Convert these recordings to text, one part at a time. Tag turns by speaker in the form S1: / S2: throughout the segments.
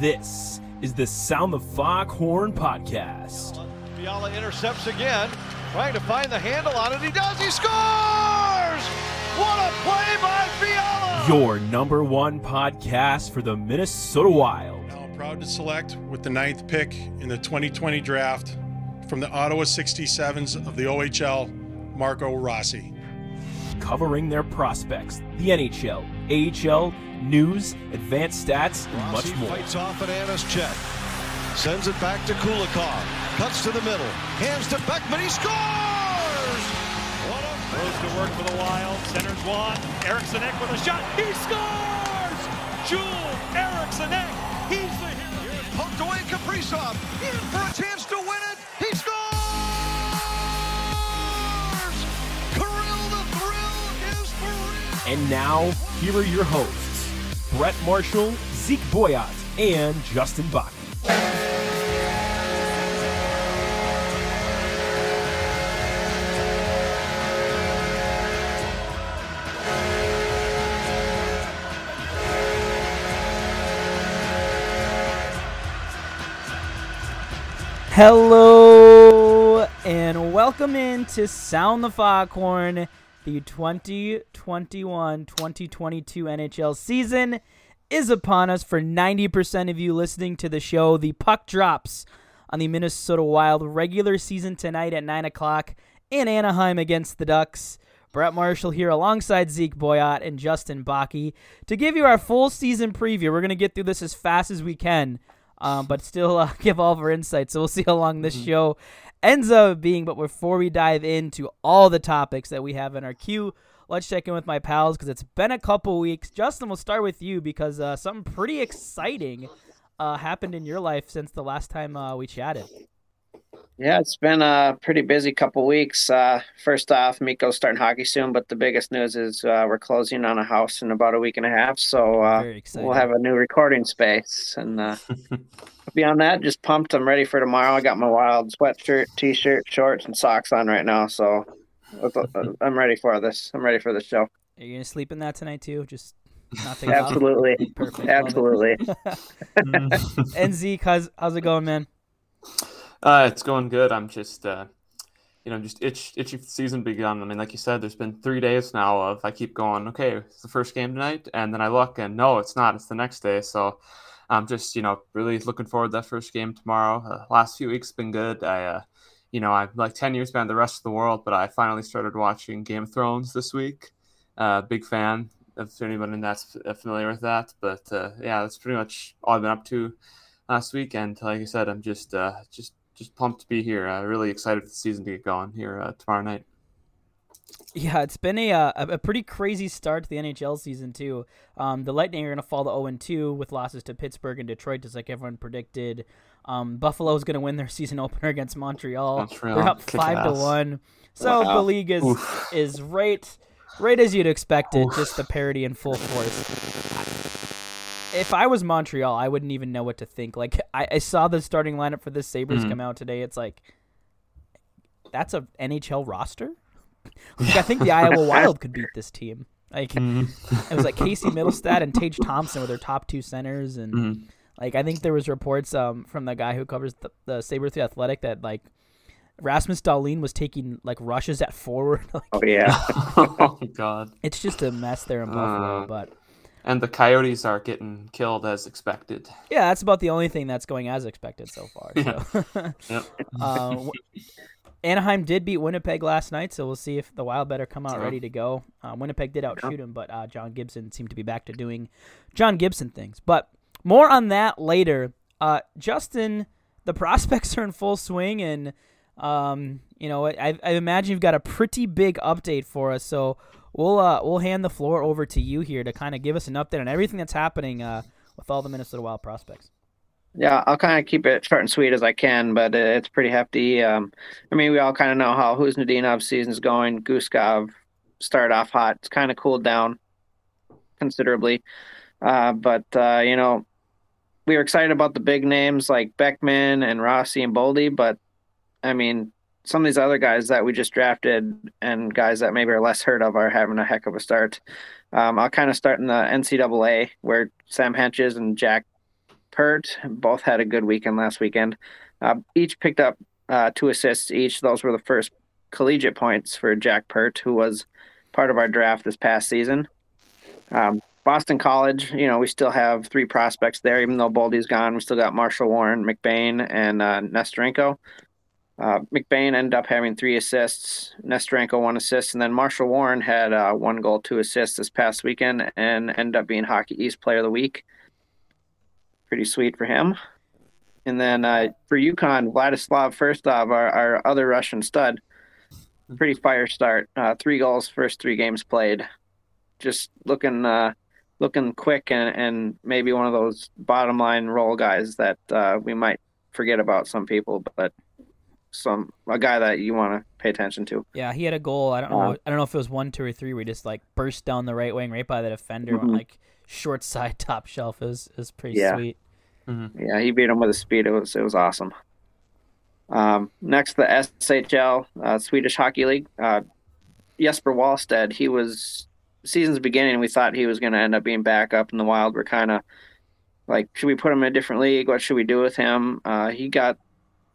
S1: This is the Sound the Foghorn podcast.
S2: Fiala intercepts again, trying to find the handle on it. He does. He scores! What a play by Fiala!
S1: Your number one podcast for the Minnesota Wild.
S3: Now proud to select with the ninth pick in the 2020 draft from the Ottawa 67s of the OHL, Marco Rossi.
S1: Covering their prospects, the NHL, AHL, news, advanced stats, and
S2: Rossi
S1: much more.
S2: fights off at Anna's check. Sends it back to Kulikov. Cuts to the middle. Hands to Beckman. He scores! What a
S4: Goes to work for the Wild. Centers one. Eriksson Ek with a shot. He scores! Joel Eriksson Ek. He's the hero.
S2: Here's poked away Kaprizov. In for a chance
S1: And now, here are your hosts Brett Marshall, Zeke Boyott, and Justin Bach.
S5: Hello and welcome in to Sound the Foghorn, the 2021-2022 NHL season is upon us for 90% of you listening to the show. The puck drops on the Minnesota Wild regular season tonight at 9 o'clock in Anaheim against the Ducks. Brett Marshall here alongside Zeke Boyott and Justin Bakke to give you our full season preview. We're going to get through this as fast as we can um, but still uh, give all of our insights. So we'll see how long this show ends up being. But before we dive into all the topics that we have in our queue, let's check in with my pals because it's been a couple weeks. Justin, we'll start with you because uh, something pretty exciting uh, happened in your life since the last time uh, we chatted.
S6: Yeah, it's been a pretty busy couple weeks. Uh, first off, Miko's starting hockey soon, but the biggest news is uh, we're closing on a house in about a week and a half. So uh, we'll have a new recording space. And uh, beyond that, just pumped. I'm ready for tomorrow. I got my wild sweatshirt, t-shirt, shorts, and socks on right now. So I'm ready for this. I'm ready for the show.
S5: Are you gonna sleep in that tonight too? Just not think about it?
S6: Absolutely,
S5: Perfect.
S6: absolutely.
S5: and Zeke, how's how's it going, man?
S7: Uh, it's going good. I'm just, uh, you know, just itch, itchy season begun. I mean, like you said, there's been three days now of I keep going, okay, it's the first game tonight, and then I look and no, it's not. It's the next day. So I'm just, you know, really looking forward to that first game tomorrow. Uh, last few weeks been good. I, uh, you know, I've like 10 years behind the rest of the world, but I finally started watching Game of Thrones this week. Uh, big fan if anyone that's familiar with that. But uh, yeah, that's pretty much all I've been up to last week. And like I said, I'm just, uh, just, just pumped to be here. Uh, really excited for the season to get going here uh, tomorrow night.
S5: Yeah, it's been a uh, a pretty crazy start to the NHL season too. Um, the Lightning are going to fall to 0 2 with losses to Pittsburgh and Detroit, just like everyone predicted. Um, Buffalo is going to win their season opener against Montreal.
S7: Montreal,
S5: They're up
S7: kick
S5: five to one. So
S6: Wow.
S5: the league is
S7: Oof.
S5: is right right as you'd expect it, just the parity in full force. If I was Montreal, I wouldn't even know what to think. Like I, I saw the starting lineup for the Sabres
S7: Mhm.
S5: come out today. It's like that's a NHL roster. Like, I think the Iowa Wild could beat this team. Like it was like Casey Mittelstadt and Tage Thompson were their top two centers, and
S7: Mhm.
S5: like I think there was reports um from the guy who covers the, the Sabres the Athletic that like Rasmus Dahlin was taking like rushes at forward. like,
S6: Oh yeah.
S7: oh God!
S5: it's just a mess there in Buffalo.
S7: Uh.
S5: but
S7: And the Coyotes are getting killed as expected.
S5: yeah, that's about the only thing that's going as expected so far. So.
S7: Yep.
S5: Uh, Anaheim did beat Winnipeg last night, so we'll see if the Wild better come out
S7: Yeah.
S5: ready to go. Uh, Winnipeg did outshoot him, but uh, John Gibson seemed to be back to doing John Gibson things. But more on that later. Uh, Justin, the prospects are in full swing, and um, you know I, I imagine you've got a pretty big update for us. So we'll uh, we'll hand the floor over to you here to kind of give us an update on everything that's happening uh, with all the Minnesota Wild prospects.
S6: Yeah, I'll kind of keep it short and sweet as I can, but it's pretty hefty. Um, I mean, we all kind of know how Khusnutdinov's season's going. Guskov started off hot. It's kind of cooled down considerably. Uh, but, uh, you know, we were excited about the big names like Beckman and Rossi and Boldy, but I mean, some of these other guys that we just drafted and guys that maybe are less heard of are having a heck of a start. Um, I'll kind of start in the NCAA where Sam Hentges and Jack Peart both had a good weekend last weekend. Uh, each picked up uh, two assists each. Those were the first collegiate points for Jack Peart, who was part of our draft this past season. Um, Boston College, you know, we still have three prospects there, even though Boldy's gone. We still got Marshall Warren, McBain, and uh, Nesterenko. Uh, McBain ended up having three assists, Nesterenko one assist, and then Marshall Warren had uh, one goal, two assists this past weekend, and ended up being Hockey East Player of the Week. Pretty sweet for him. And then uh, for UConn, Vladislav Firstov, our, our other Russian stud, pretty fire start. Uh, three goals, first three games played. Just looking uh, looking quick and, and maybe one of those bottom line role guys that uh, we might forget about some people, but some a guy that you want to pay attention to.
S5: Yeah, he had a goal. I don't know. Uh, I don't know if it was one, two, or three. Where he just like burst down the right wing, right by the defender, mm-hmm. like short side top shelf. It was, it was pretty
S6: yeah.
S5: sweet.
S6: Mm-hmm. Yeah, he beat him with a speed. It was it was awesome. Um, next, the SHL, uh, Swedish Hockey League. Uh, Jesper Wallstedt, he was season's beginning. We thought he was going to end up being back up in the Wild. We're kind of like, should we put him in a different league? What should we do with him? Uh, he got,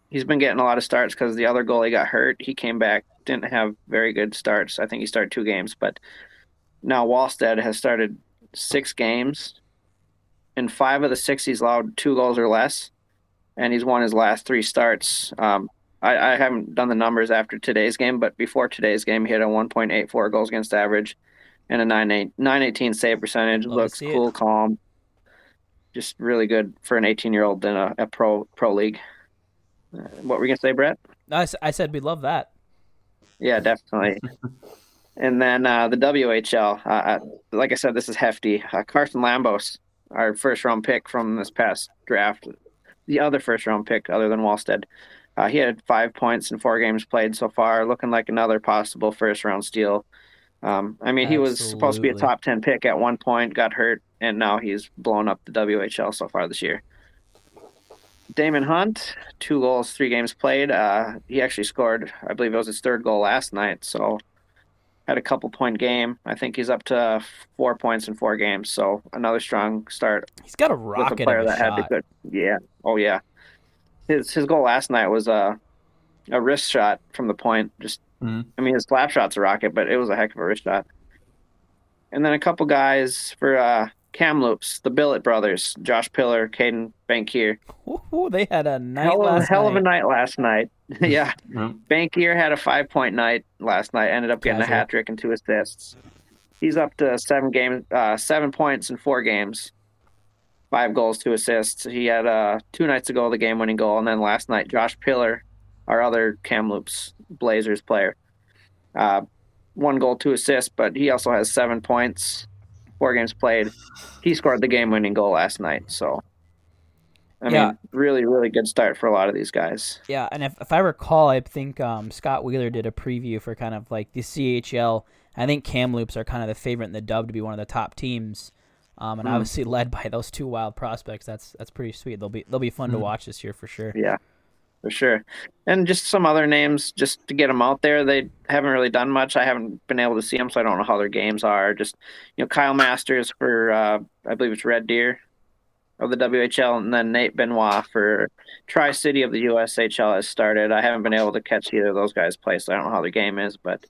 S6: he's been getting a lot of starts because the other goalie got hurt. He came back, didn't have very good starts. I think he started two games, but now Wallstedt has started six games. In five of the six, he's allowed two goals or less and he's won his last three starts. Um, I, I, haven't done the numbers after today's game, but before today's game, he had a 1.84 goals against average and a 918 save percentage.
S5: Love
S6: Looks cool,
S5: it.
S6: calm, just really good for an 18 year old in a, a, pro pro league. Uh, what were you gonna say, Brett?
S5: I, I said we love that.
S6: Yeah, definitely. and then uh, the WHL, uh, uh, like I said, this is hefty. Uh, Carson Lambos, our first round pick from this past draft, the other first round pick other than Wallstedt. Uh, he had five points in four games played so far, looking like another possible first round steal. Um, I mean, he was supposed to be a top 10 pick at one point, got hurt, and now he's blown up the WHL so far this year. Daemon Hunt, two goals, three games played. Uh, he actually scored, I believe it was his third goal last night, so had a couple point game. I think he's up to four points in four games, so another strong start.
S5: He's got a rocket player that shot. had
S6: good. Yeah, oh yeah. His his goal last night was a a wrist shot from the point. Just, mm-hmm. I mean, his slap shot's a rocket, but it was a heck of a wrist shot. And then a couple guys for uh, Kamloops, the Billet brothers, Josh Pillar, Caedan Bankier.
S5: Ooh, they had a night
S6: hell,
S5: last
S6: hell
S5: night.
S6: of a night last night. yeah. Mm-hmm. Bankier had a five point night last night, ended up getting Casual. a hat trick and two assists. He's up to seven games, uh, seven points in four games, five goals, two assists. He had uh, two nights ago the game winning goal, and then last night, Josh Pillar, our other Kamloops Blazers player, uh, one goal, two assists, but he also has seven points four games played. He scored the game winning goal last night. So, I yeah. mean, really, really good start for a lot of these guys.
S5: Yeah, and if, if I recall, I think um, Scott Wheeler did a preview for kind of like the CHL. I think Kamloops are kind of the favorite in the dub to be one of the top teams. Um, and mm. obviously led by those two wild prospects. That's that's pretty sweet. They'll be they'll be fun mm. to watch this year for sure.
S6: Yeah, for sure. And just some other names just to get them out there. They haven't really done much. I haven't been able to see them, so I don't know how their games are. Just you know, Kyle Masters for uh, I believe it's Red Deer of the WHL, and then Nate Benoit for Tri City of the USHL has started. I haven't been able to catch either of those guys play, so I don't know how their game is. But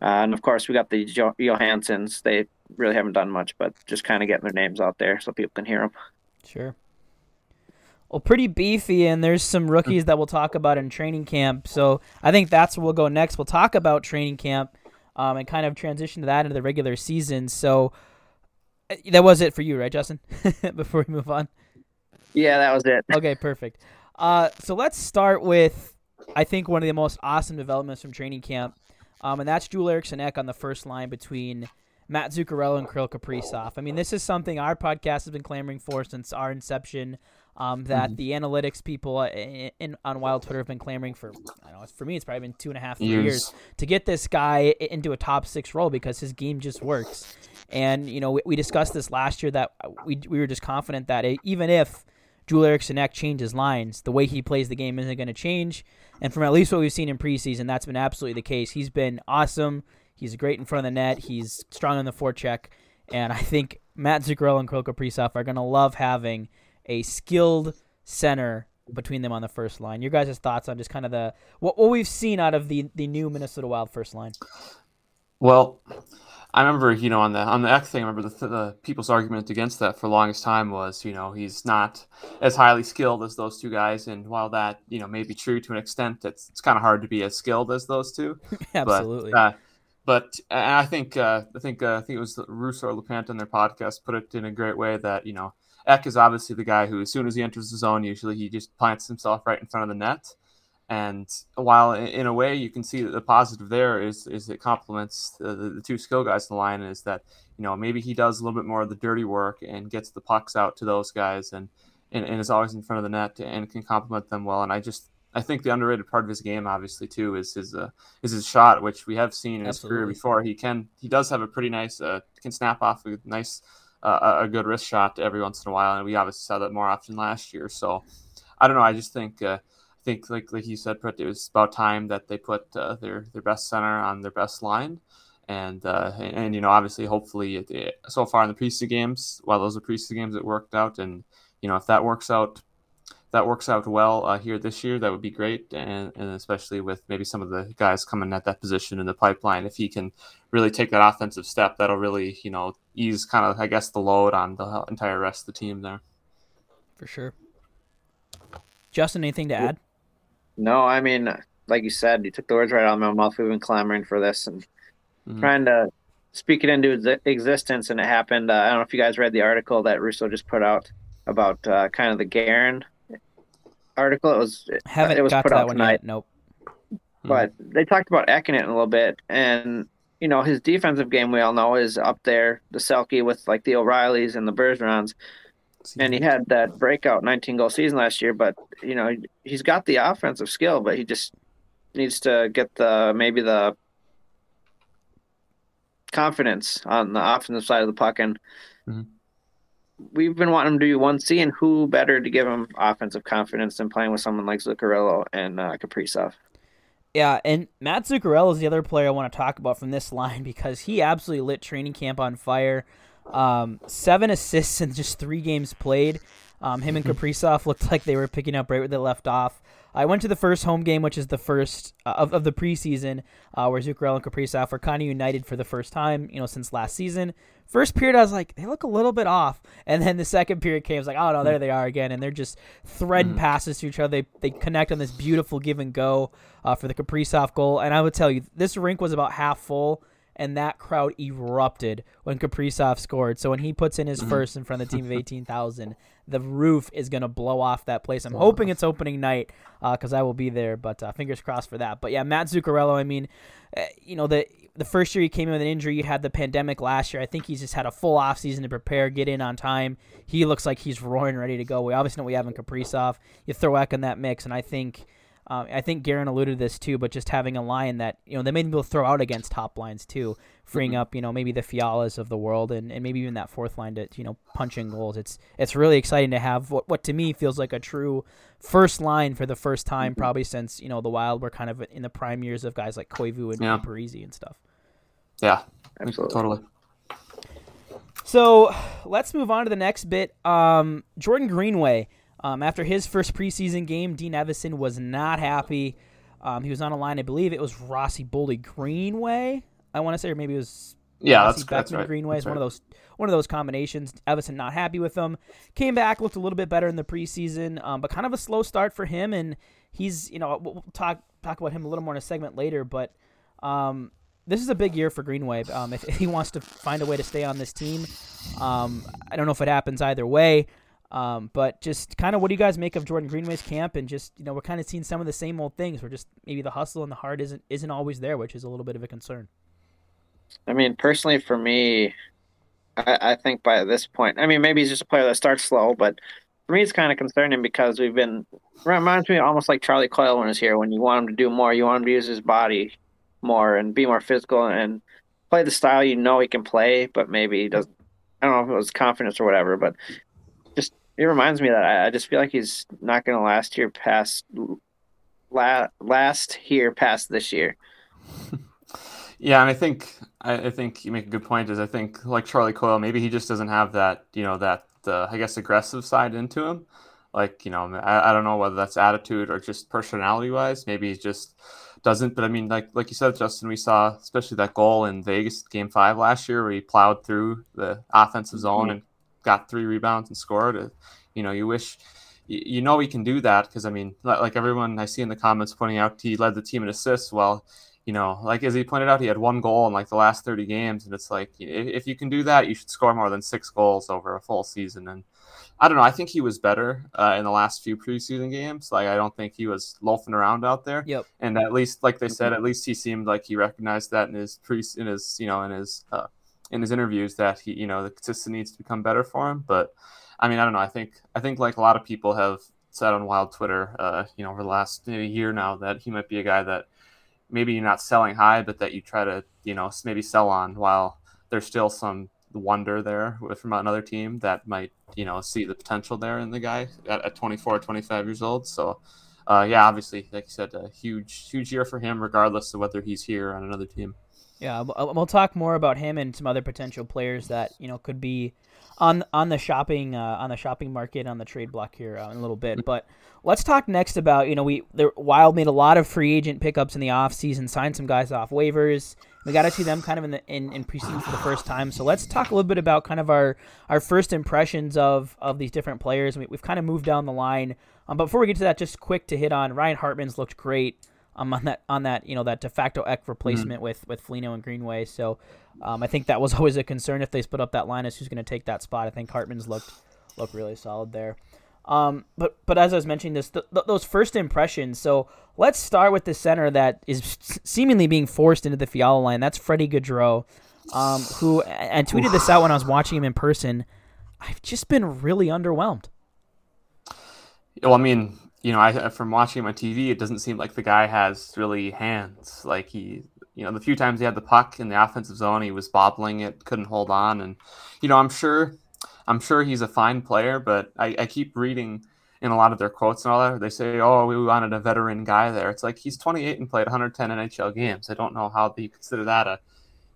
S6: uh, and of course we got the jo- Johanssons. They really haven't done much, but just kind of getting their names out there so people can hear them.
S5: Sure well, pretty beefy, and there's some rookies that we'll talk about in training camp. So I think that's where we'll go next. We'll talk about training camp um, and kind of transition to that into the regular season. So uh, that was it for you, right, Justin? Before we move on.
S6: Yeah, that was it.
S5: okay, perfect. Uh, so let's start with, I think, one of the most awesome developments from training camp, um, and that's Joel Eriksson Ek on the first line between Matt Zuccarello and Kirill Kaprizov. I mean, this is something our podcast has been clamoring for since our inception um, that mm-hmm. the analytics people uh, in, in, on Wild Twitter have been clamoring for. I don't know for me, it's probably been two and a half, three years. years to get this guy into a top six role because his game just works. And you know, we, we discussed this last year that we we were just confident that it, even if Joel Eriksson Ek changes lines, the way he plays the game isn't going to change. And from at least what we've seen in preseason, that's been absolutely the case. He's been awesome. He's great in front of the net. He's strong on the forecheck. And I think Matt Zuccarello and Kirill Kaprizov are going to love having a skilled center between them on the first line. Your guys' thoughts on just kind of the what, what we've seen out of the the new Minnesota Wild first line.
S7: Well, I remember, you know, on the on the X thing, I remember the, the people's argument against that for the longest time was, you know, he's not as highly skilled as those two guys, and while that, you know, may be true to an extent, it's it's kind of hard to be as skilled as those two.
S5: Absolutely.
S7: But, uh, but I think uh, I think uh, I think it was Russo or LaPanta in their podcast put it in a great way that you know Ek is obviously the guy who, as soon as he enters the zone, usually he just plants himself right in front of the net. And while in a way you can see that the positive there is is it complements the, the, the, two skill guys in the line is that you know maybe he does a little bit more of the dirty work and gets the pucks out to those guys and and, and is always in front of the net and can complement them well. And I just I think the underrated part of his game obviously too is his uh, is his shot, which we have seen in Absolutely. his career before. He can he does have a pretty nice uh, can snap off a nice uh, a good wrist shot every once in a while, and we obviously saw that more often last year. So I don't know. I just think uh, think like like you said, it was about time that they put uh, their their best center on their best line, and uh, and, and, you know obviously hopefully it, it, so far in the preseason games, while those are preseason games, it worked out, and you know if that works out. That works out well uh, here this year. That would be great, and, and especially with maybe some of the guys coming at that position in the pipeline. If he can really take that offensive step, that'll really you know ease kind of I guess the load on the entire rest of the team there.
S5: For sure. Justin, anything to add?
S6: No, I mean, like you said, you took the words right out of my mouth. We've been clamoring for this and mm-hmm. trying to speak it into existence, and it happened. Uh, I don't know if you guys read the article that Russo just put out about uh, kind of the Guerin article. It was
S5: haven't
S6: it was
S5: got
S6: put
S5: out
S6: tonight.
S5: Yet. Nope.
S6: But mm-hmm. they talked about Ekin a little bit, and you know his defensive game we all know is up there. The Selke with like the O'Reillys and the Bergerons and he had that breakout 19 goal season last year. But you know, he's got the offensive skill, but he just needs to get the maybe the confidence on the offensive side of the puck. And mm-hmm. We've been wanting him to do one C, and who better to give him offensive confidence than playing with someone like Zuccarello and uh, Kaprizov.
S5: Yeah, and Matt Zuccarello is the other player I want to talk about from this line because he absolutely lit training camp on fire. Um, seven assists in just three games played. Um, him and Kaprizov looked like they were picking up right where they left off. I went to the first home game, which is the first uh, of, of the preseason, uh, where Zuccarello and Kaprizov were kind of united for the first time, you know, since last season. First period, I was like, they look a little bit off, and then the second period came. I was like, oh no, there they are again, and they're just threading mm-hmm. passes to each other. They they connect on this beautiful give and go uh, for the Kaprizov goal, and I would tell you, this rink was about half full and that crowd erupted when Kaprizov scored. So when he puts in his mm-hmm. first in front of the team of 18,000, the roof is going to blow off that place. I'm hoping it's opening night because uh, I will be there, but uh, fingers crossed for that. But yeah, Matt Zuccarello, I mean, uh, you know, the the first year he came in with an injury, you had the pandemic last year. I think he's just had a full off season to prepare, get in on time. He looks like he's roaring ready to go. We obviously know we have in Kaprizov. You throw Ek in that mix, and I think – uh, I think Guerin alluded to this too, but just having a line that you know they may be able to throw out against top lines too, freeing mm-hmm. up you know maybe the Fialas of the world and, and maybe even that fourth line to you know punch in goals. It's it's really exciting to have what what to me feels like a true first line for the first time mm-hmm. probably since you know the Wild were kind of in the prime years of guys like Koivu and yeah. Parise and stuff.
S7: Yeah, absolutely, totally.
S5: So let's move on to the next bit. Um, Jordan Greenway. Um, after his first preseason game, Dean Evason was not happy. Um, he was on a line, I believe it was Rossi Boldy Greenway. I want to say, or maybe it was
S7: yeah, Rossi that's, that's right.
S5: Greenway.
S7: That's
S5: one
S7: right.
S5: of those one of those combinations. Evason not happy with them. Came back, looked a little bit better in the preseason, um, but kind of a slow start for him. And he's, you know, we'll talk talk about him a little more in a segment later, but. Um, this is a big year for Greenway. Um, if, if, he wants to find a way to stay on this team, um, I don't know if it happens either way. Um, but just kind of what do you guys make of Jordan Greenway's camp? And just you know, we're kind of seeing some of the same old things. Where just maybe the hustle and the heart isn't isn't always there, which is a little bit of a concern.
S6: I mean, personally, for me, I, I think by this point, I mean, maybe he's just a player that starts slow, but for me, it's kind of concerning because we've been reminds me almost like Charlie Coyle when he was here. When you want him to do more, you want him to use his body more and be more physical and play the style you know he can play, but maybe he doesn't. I don't know if it was confidence or whatever, but it reminds me that I, I just feel like he's not going to last here past la- last here past this year.
S7: yeah, and I think I, I, think you make a good point. Is I think like Charlie Coyle, maybe he just doesn't have that you know that uh, I guess aggressive side into him. Like you know, I, I don't know whether that's attitude or just personality wise. Maybe he just doesn't. But I mean, like like you said, Justin, we saw especially that goal in Vegas Game Five last year where he plowed through the offensive zone mm-hmm. and got three rebounds and scored. Uh, you know, you wish you know he can do that because I mean, like everyone I see in the comments pointing out, he led the team in assists. Well, you know, like as he pointed out, he had one goal in like the last 30 games, and it's like if you can do that, you should score more than six goals over a full season. And I don't know, I think he was better uh, in the last few preseason games. Like I don't think he was loafing around out there.
S5: Yep.
S7: And at least, like they said, at least he seemed like he recognized that in his pre in his you know in his uh, in his interviews that he you know the consistency needs to become better for him. But I mean, I don't know. I think I think like a lot of people have said on Wild Twitter, uh, you know, over the last year now that he might be a guy that maybe you're not selling high, but that you try to, you know, maybe sell on while there's still some wonder there from another team that might, you know, see the potential there in the guy at, at 24 or 25 years old. So, uh, yeah, obviously, like you said, a huge, huge year for him, regardless of whether he's here on another team.
S5: Yeah, we'll talk more about him and some other potential players that you know could be on on the shopping uh, on the shopping market on the trade block here uh, in a little bit. But let's talk next about you know we the Wild made a lot of free agent pickups in the offseason, signed some guys off waivers. We got to see them kind of in the in, in preseason for the first time. So let's talk a little bit about kind of our our first impressions of of these different players. We, have kind of moved down the line. Um, but before we get to that, just quick to hit on Ryan Hartman's looked great um, on that on that you know that de facto Ek replacement mm-hmm. with with Foligno and Greenway. So um, I think that was always a concern if they split up that line as who's going to take that spot. I think Hartman's looked looked really solid there. Um, but but as I was mentioning this, th- th- those first impressions. So let's start with the center that is seemingly being forced into the Fiala line. That's Freddy Gaudreau, um, who and tweeted this out when I was watching him in person. I've just been really underwhelmed.
S7: Well, I mean, you know, I from watching him on TV, it doesn't seem like the guy has really hands. Like he, you know, the few times he had the puck in the offensive zone, he was bobbling it, couldn't hold on, and you know, I'm sure, I'm sure he's a fine player, but I, I keep reading in a lot of their quotes and all that, they say, "Oh, we wanted a veteran guy there." It's like he's 28 and played 110 NHL games. I don't know how you consider that a,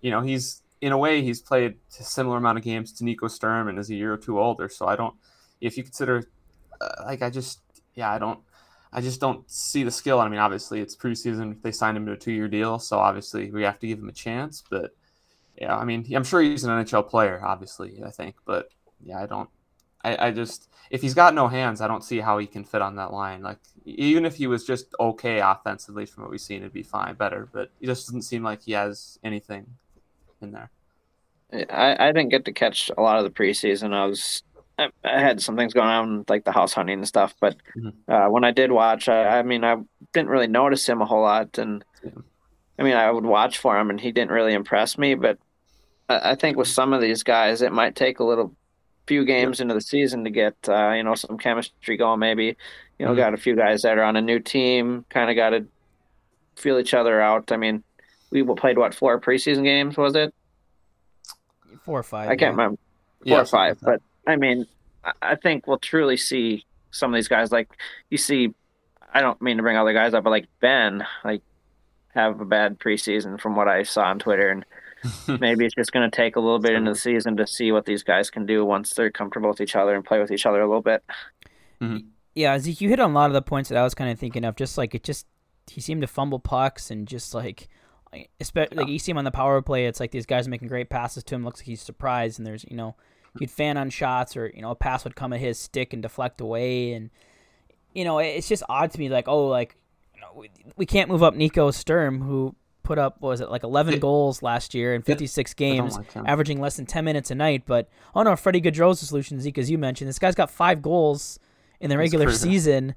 S7: you know, he's in a way he's played a similar amount of games to Nico Sturm and is a year or two older. So I don't, if you consider, uh, like I just yeah, I don't. I just don't see the skill. I mean, obviously it's preseason. They signed him to a two-year deal, so obviously we have to give him a chance. But yeah, I mean, I'm sure he's an NHL player. Obviously, I think, but yeah, I don't. I, I just if he's got no hands, I don't see how he can fit on that line. Like even if he was just okay offensively from what we've seen, it'd be fine, better. But he just doesn't seem like he has anything in there.
S6: I, I didn't get to catch a lot of the preseason. I was I, had some things going on like the house hunting and stuff, but mm-hmm. uh, when I did watch, I, I, mean, I didn't really notice him a whole lot, and yeah. I mean, I would watch for him, and he didn't really impress me. But I, I think with some of these guys, it might take a little few games yeah. into the season to get uh, you know some chemistry going. Maybe you know, mm-hmm. got a few guys that are on a new team, kind of got to feel each other out. I mean, we played what four preseason games was it?
S5: Four or five.
S6: I can't yeah. remember. Four yeah, or five, but I mean, I think we'll truly see some of these guys. Like you see, I don't mean to bring other guys up, but like Benn, like have a bad preseason from what I saw on Twitter, and maybe it's just going to take a little bit into the season to see what these guys can do once they're comfortable with each other and play with each other a little bit.
S5: Mm-hmm. Yeah, Zeke, you hit on a lot of the points that I was kind of thinking of. Just like it, just he seemed to fumble pucks and just like especially like you see him on the power play. It's like these guys are making great passes to him. Looks like he's surprised, and there's you know he'd fan on shots or you know a pass would come at his stick and deflect away. And you know it's just odd to me like oh like you know, we, we can't move up Nico Sturm who put up was it like 11 it, goals last year in 56 games like averaging less than 10 minutes a night. But oh no Freddy Gaudreau's the solution Zeke as you mentioned. This guy's got five goals in the regular season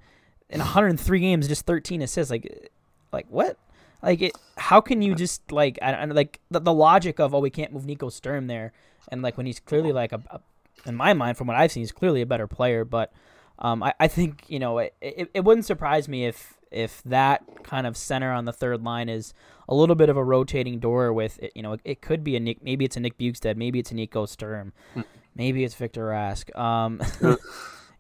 S5: in 103 games just 13 assists. Like like what like it how can you just like I, like the, the logic of oh we can't move Nico Sturm there and like when he's clearly like a, a in my mind, from what I've seen, he's clearly a better player. But um, I, I think you know it, it, it wouldn't surprise me if if that kind of center on the third line is a little bit of a rotating door with it, you know it, it could be a Nick maybe it's a Nick Bjugstad maybe it's a Nico Sturm hmm. maybe it's Victor Rask um,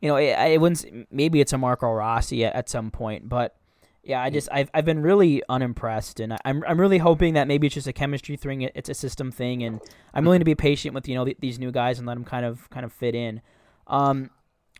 S5: you know it, it wouldn't maybe it's a Marco Rossi at, at some point but yeah, I just I've I've been really unimpressed, and I'm I'm really hoping that maybe it's just a chemistry thing, it's a system thing, and I'm willing to be patient with you know th- these new guys and let them kind of kind of fit in. Um,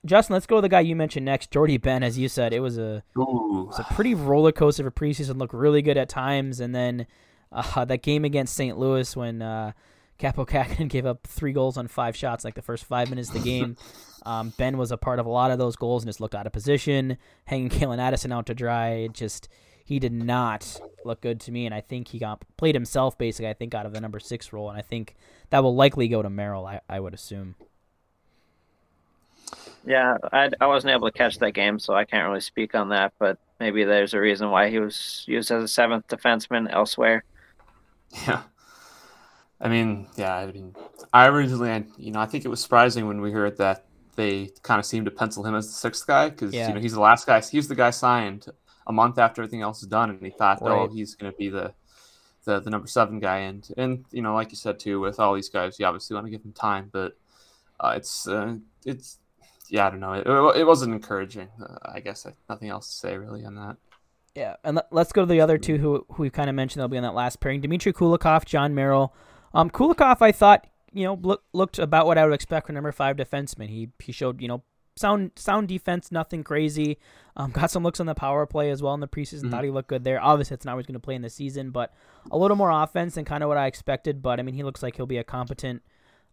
S5: Justin, let's go to the guy you mentioned next, Jordie Benn. As you said, it was a it was a pretty roller coaster of a preseason. Looked really good at times, and then uh, that game against St. Louis when uh, Kaapo Kähkönen gave up three goals on five shots, like the first five minutes of the game. Um, Benn was a part of a lot of those goals and just looked out of position, hanging Calen Addison out to dry. Just he did not look good to me, and I think he got played himself basically. I think out of the number six role, and I think that will likely go to Merrill. I, I would assume.
S6: Yeah, I, I wasn't able to catch that game, so I can't really speak on that. But maybe there's a reason why he was used as a seventh defenseman elsewhere.
S7: Yeah. I mean, yeah, I mean, I originally, you know, I think it was surprising when we heard that they kind of seemed to pencil him as the sixth guy because
S5: Yeah.
S7: you know he's the last guy. He's the guy signed a month after everything else is done, and he thought, oh, he's going to be the, the the number seven guy. And and you know, like you said too, with all these guys, you obviously want to give him time, but uh, it's uh, it's yeah, I don't know. It, it wasn't encouraging. Uh, I guess I, nothing else to say really on that.
S5: Yeah, and let, let's go to the other two who who we kind of mentioned. They'll be on that last pairing: Dmitry Kulikov, Jon Merrill. Um, Kulikov, I thought you know look, looked about what I would expect for number five defenseman. He he showed you know sound sound defense, nothing crazy. Um, got some looks on the power play as well in the preseason.
S7: Mhm.
S5: Thought he looked good there. Obviously, it's not always going to play in the season, but a little more offense than kind of what I expected. But I mean, he looks like he'll be a competent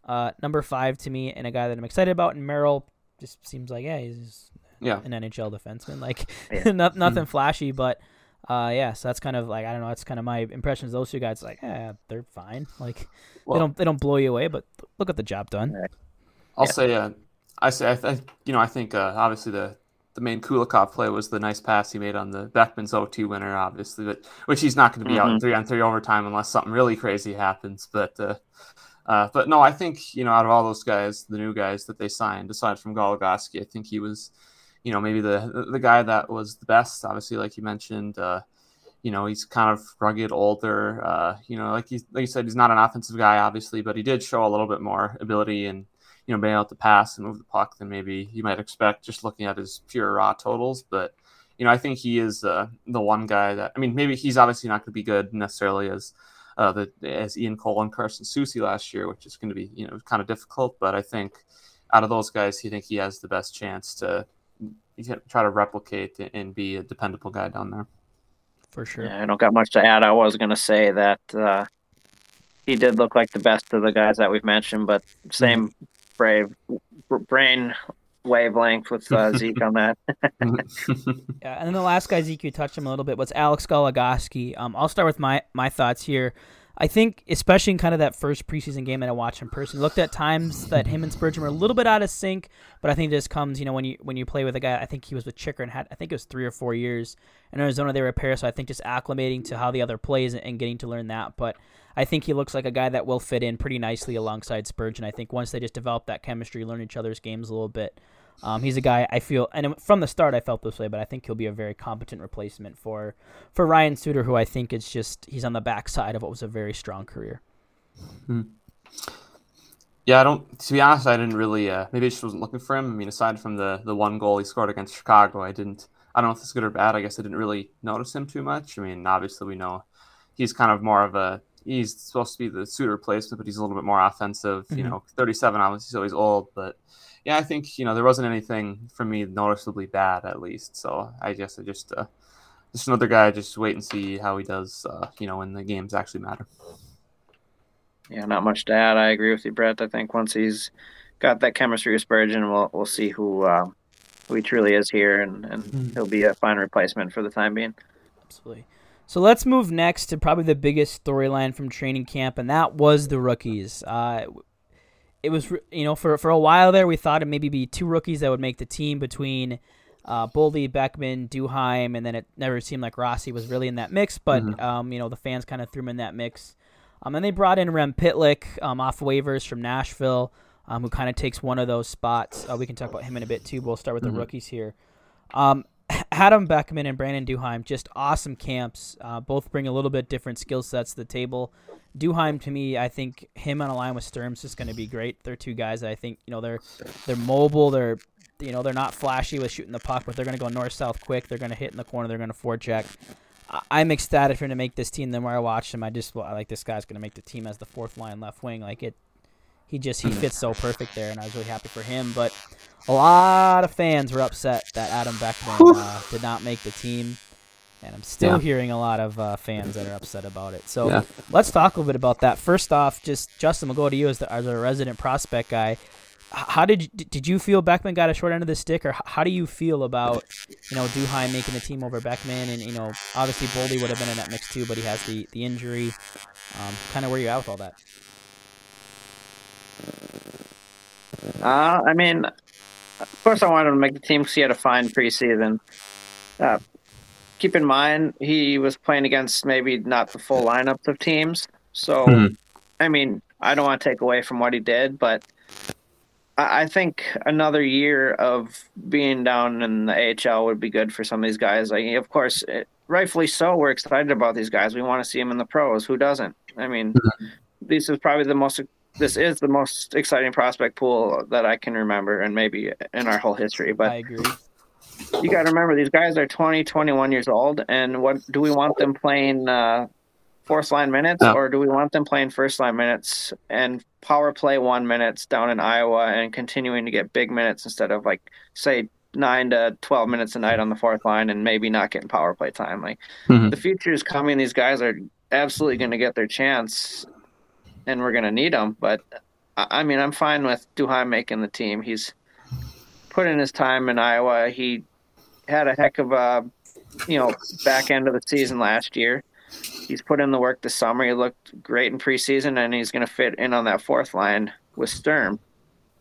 S5: uh, number five to me, and a guy that I'm excited about. And Merrill just seems like yeah, he's
S7: Yeah,
S5: an NHL defenseman. Like
S6: Yeah.
S5: not, nothing flashy, but uh, yeah. So that's kind of like I don't know. That's kind of my impressions. of Those two guys, like, yeah, they're fine. Like
S7: Well-
S5: they don't they don't blow you away, but look at the job done.
S7: I'll
S6: Yeah.
S7: say, uh, I say, I th- you know, I think uh, obviously the the main Kulikov play was the nice pass he made on the Beckman's 0-2 winner, obviously, but which he's not going to be out in
S6: Mhm.
S7: three on three overtime unless something really crazy happens. But uh, uh, but no, I think you know, out of all those guys, the new guys that they signed, aside from Goligoski, I think he was, you know, maybe the the guy that was the best. Obviously, like you mentioned. Uh, you know, he's kind of rugged, older. Uh, you know, like you like you said, he's not an offensive guy, obviously, but he did show a little bit more ability and you know being able to pass and move the puck than maybe you might expect just looking at his pure raw totals. But you know, I think he is uh, the one guy that I mean, maybe he's obviously not going to be good necessarily as uh, the as Ian Cole and Carson Soucy last year, which is going to be you know kind of difficult. But I think out of those guys, I think he has the best chance to try to replicate and be a dependable guy down there.
S5: For sure.
S6: Yeah, I don't got much to add. I was going to say that uh, he did look like the best of the guys that we've mentioned, but same brave brain wavelength with uh, Zeke on that.
S5: Yeah, and then the last guy Zeke you touched him a little bit was Alex Goligoski. Um, I'll start with my my thoughts here. I think, especially in kind of that first preseason game that I watched in person, looked at times that him and Spurgeon were a little bit out of sync. But I think this comes, you know, when you when you play with a guy. I think he was with Chychrun and had, I think it was three or four years in Arizona. They were a pair, so I think just acclimating to how the other plays and getting to learn that. But I think he looks like a guy that will fit in pretty nicely alongside Spurgeon. I think once they just develop that chemistry, learn each other's games a little bit. Um, he's a guy I feel, and from the start I felt this way, but I think he'll be a very competent replacement for for Ryan Suter, who I think is just he's on the backside of what was a very strong career.
S7: Yeah, I don't. To be honest, I didn't really. Uh, maybe I just wasn't looking for him. I mean, aside from the the one goal he scored against Chicago, I didn't. I don't know if it's good or bad. I guess I didn't really notice him too much. I mean, obviously we know he's kind of more of a. He's supposed to be the Suter replacement, but he's a little bit more offensive. You
S5: Mhm.
S7: know, 37 obviously, so he's old, but yeah, I think you know there wasn't anything for me noticeably bad at least. So I guess I just uh, just another guy. Just wait and see how he does. Uh, you know, when the games actually matter.
S6: Yeah, not much to add. I agree with you, Brett. I think once he's got that chemistry with Spurgeon, we'll we'll see who uh, who he truly is here, and, and
S7: Mhm.
S6: he'll be a fine replacement for the time being.
S5: Absolutely. So let's move next to probably the biggest storyline from training camp, and that was the rookies. Uh, it was, you know, for for a while there, we thought it maybe be two rookies that would make the team between uh, Boldy, Beckman, Duhaime, and then it never seemed like Rossi was really in that mix. But
S7: Mhm.
S5: um, you know, the fans kind of threw him in that mix. Um, and they brought in Rem Pitlick um, off waivers from Nashville, um, who kind of takes one of those spots. Uh, we can talk about him in a bit too. But we'll start with
S7: Mhm.
S5: the rookies here. Um, Adam Beckman and Brandon Duhaime, just awesome camps. Uh, both bring a little bit different skill sets to the table. Duhaime, to me, I think him on a line with Sturms is going to be great. They're two guys that I think you know they're they're mobile. They're you know they're not flashy with shooting the puck, but they're going to go north south quick. They're going to hit in the corner. They're going to forecheck. I'm ecstatic for him to make this team. The more I watch him, I just I like this guy's going to make the team as the fourth line left wing. Like it, he just he fits so perfect there, and I was really happy for him. But a lot of fans were upset that Adam Beckman uh, did not make the team. And I'm still
S7: Yeah.
S5: hearing a lot of uh, fans that are upset about it. So
S7: Yeah.
S5: let's talk a little bit about that. First off, just Justin, we'll go to you as the, as a resident prospect guy. How did you, did you feel Beckman got a short end of the stick, or how do you feel about you know Duhaime making the team over Beckman, and you know obviously Boldy would have been in that mix too, but he has the the injury. Um, kind of where you at with all that?
S6: Uh, I mean, of course, I wanted him to make the team because he had a fine preseason. Uh, keep in mind, he was playing against maybe not the full lineups of teams. So,
S7: Mhm.
S6: I mean, I don't want to take away from what he did, but I, I think another year of being down in the AHL would be good for some of these guys. Like, of course, it, rightfully so, we're excited about these guys. We want to see them in the pros. Who doesn't? I mean, this is probably the most this is the most exciting prospect pool that I can remember and maybe in our whole history. But I
S5: agree.
S6: You got to remember these guys are 20, 21 years old. And what do we want them playing uh, fourth line minutes or do we want them playing first line minutes and power play one minutes down in Iowa and continuing to get big minutes instead of like, say, nine to 12 minutes a night on the fourth line and maybe not getting power play time? Like,
S7: Mhm.
S6: the future is coming. These guys are absolutely going to get their chance, and we're going to need them. But I mean, I'm fine with Duhaime making the team. He's put in his time in Iowa. He had a heck of a, you know, back end of the season last year. He's put in the work this summer. He looked great in preseason, and he's going to fit in on that fourth line with Sturm.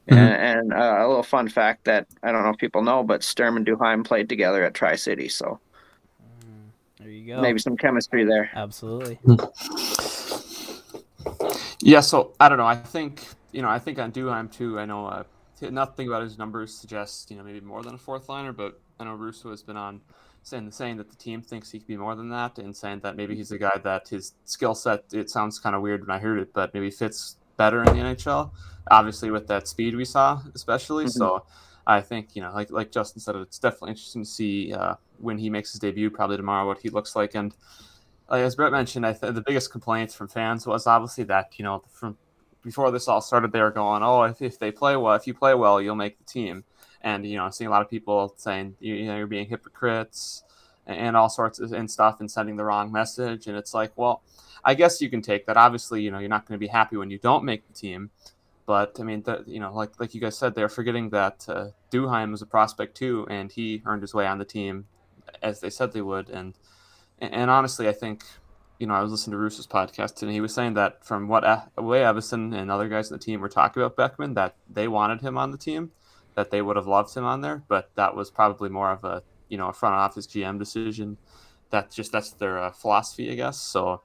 S7: Mhm.
S6: And, and uh, a little fun fact that I don't know if people know, but Sturm and Duhaime played together at Tri City, so
S5: There you go.
S6: maybe some chemistry there.
S5: Absolutely.
S7: Yeah, so I don't know. I think you know. I think on Duhaime too. I know uh, t- nothing about his numbers suggests you know maybe more than a fourth liner, but I know Russo has been on saying saying that the team thinks he could be more than that, and saying that maybe he's a guy that his skill set. It sounds kind of weird when I heard it, but maybe fits better in the NHL. Obviously, with that speed we saw, especially.
S6: Mhm.
S7: So I think you know, like like Justin said, it's definitely interesting to see uh, when he makes his debut, probably tomorrow, what he looks like, and like, as Brett mentioned, I th- the biggest complaints from fans was obviously that you know from before this all started, they were going, "Oh, if, if they play well, if you play well, you'll make the team." And you know, I'm seeing a lot of people saying, you, you know, you're being hypocrites and, and all sorts of and stuff, and sending the wrong message. And it's like, well, I guess you can take that. Obviously, you know, you're not going to be happy when you don't make the team. But I mean, the, you know, like like you guys said, they're forgetting that uh, Duhaime was a prospect too, and he earned his way on the team, as they said they would. And, and honestly, I think, you know, I was listening to Russo's podcast, and he was saying that from what way Evason and other guys on the team were talking about Beckman, that they wanted him on the team, that they would have loved him on there, but that was probably more of a you know a front office GM decision. That just that's their uh, philosophy, I guess. So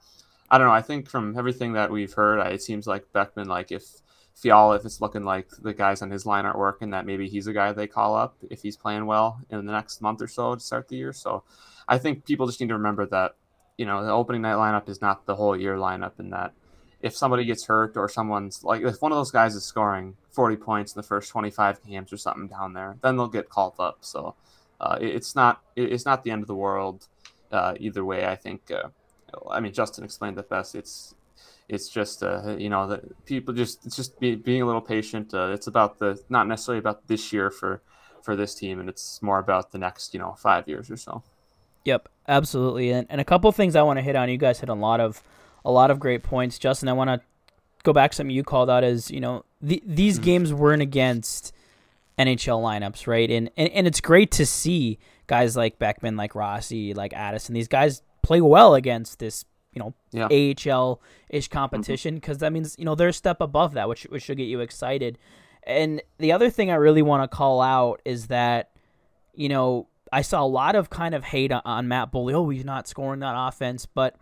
S7: I don't know. I think from everything that we've heard, it seems like Beckman, like if Fiala, if it's looking like the guys on his line aren't working, that maybe he's a guy they call up if he's playing well in the next month or so to start the year. So I think people just need to remember that, you know, the opening night lineup is not the whole year lineup, and that if somebody gets hurt or someone's like, if one of those guys is scoring 40 points in the first 25 games or something down there, then they'll get called up. So uh, it- it's not it- it's not the end of the world uh, either way. I think. Uh, I mean, Justin explained it best. It's it's just uh, you know that people just it's just be, being a little patient. Uh, it's about the not necessarily about this year for for this team, and it's more about the next you know five years or so.
S5: Yep, absolutely. And, and a couple of things I want to hit on. You guys hit on a lot of a lot of great points. Justin, I want to go back to something you called out as you know the, these mm. games weren't against NHL lineups, right? And, and and it's great to see guys like Beckman, like Rossi, like Addison. These guys play well against this you know
S7: Yeah.
S5: AHL ish mm-hmm. competition because that means you know they're a step above that, which which should get you excited. And the other thing I really want to call out is that you know I saw a lot of kind of hate on, Matt Boldy. Oh, he's not scoring that offense, but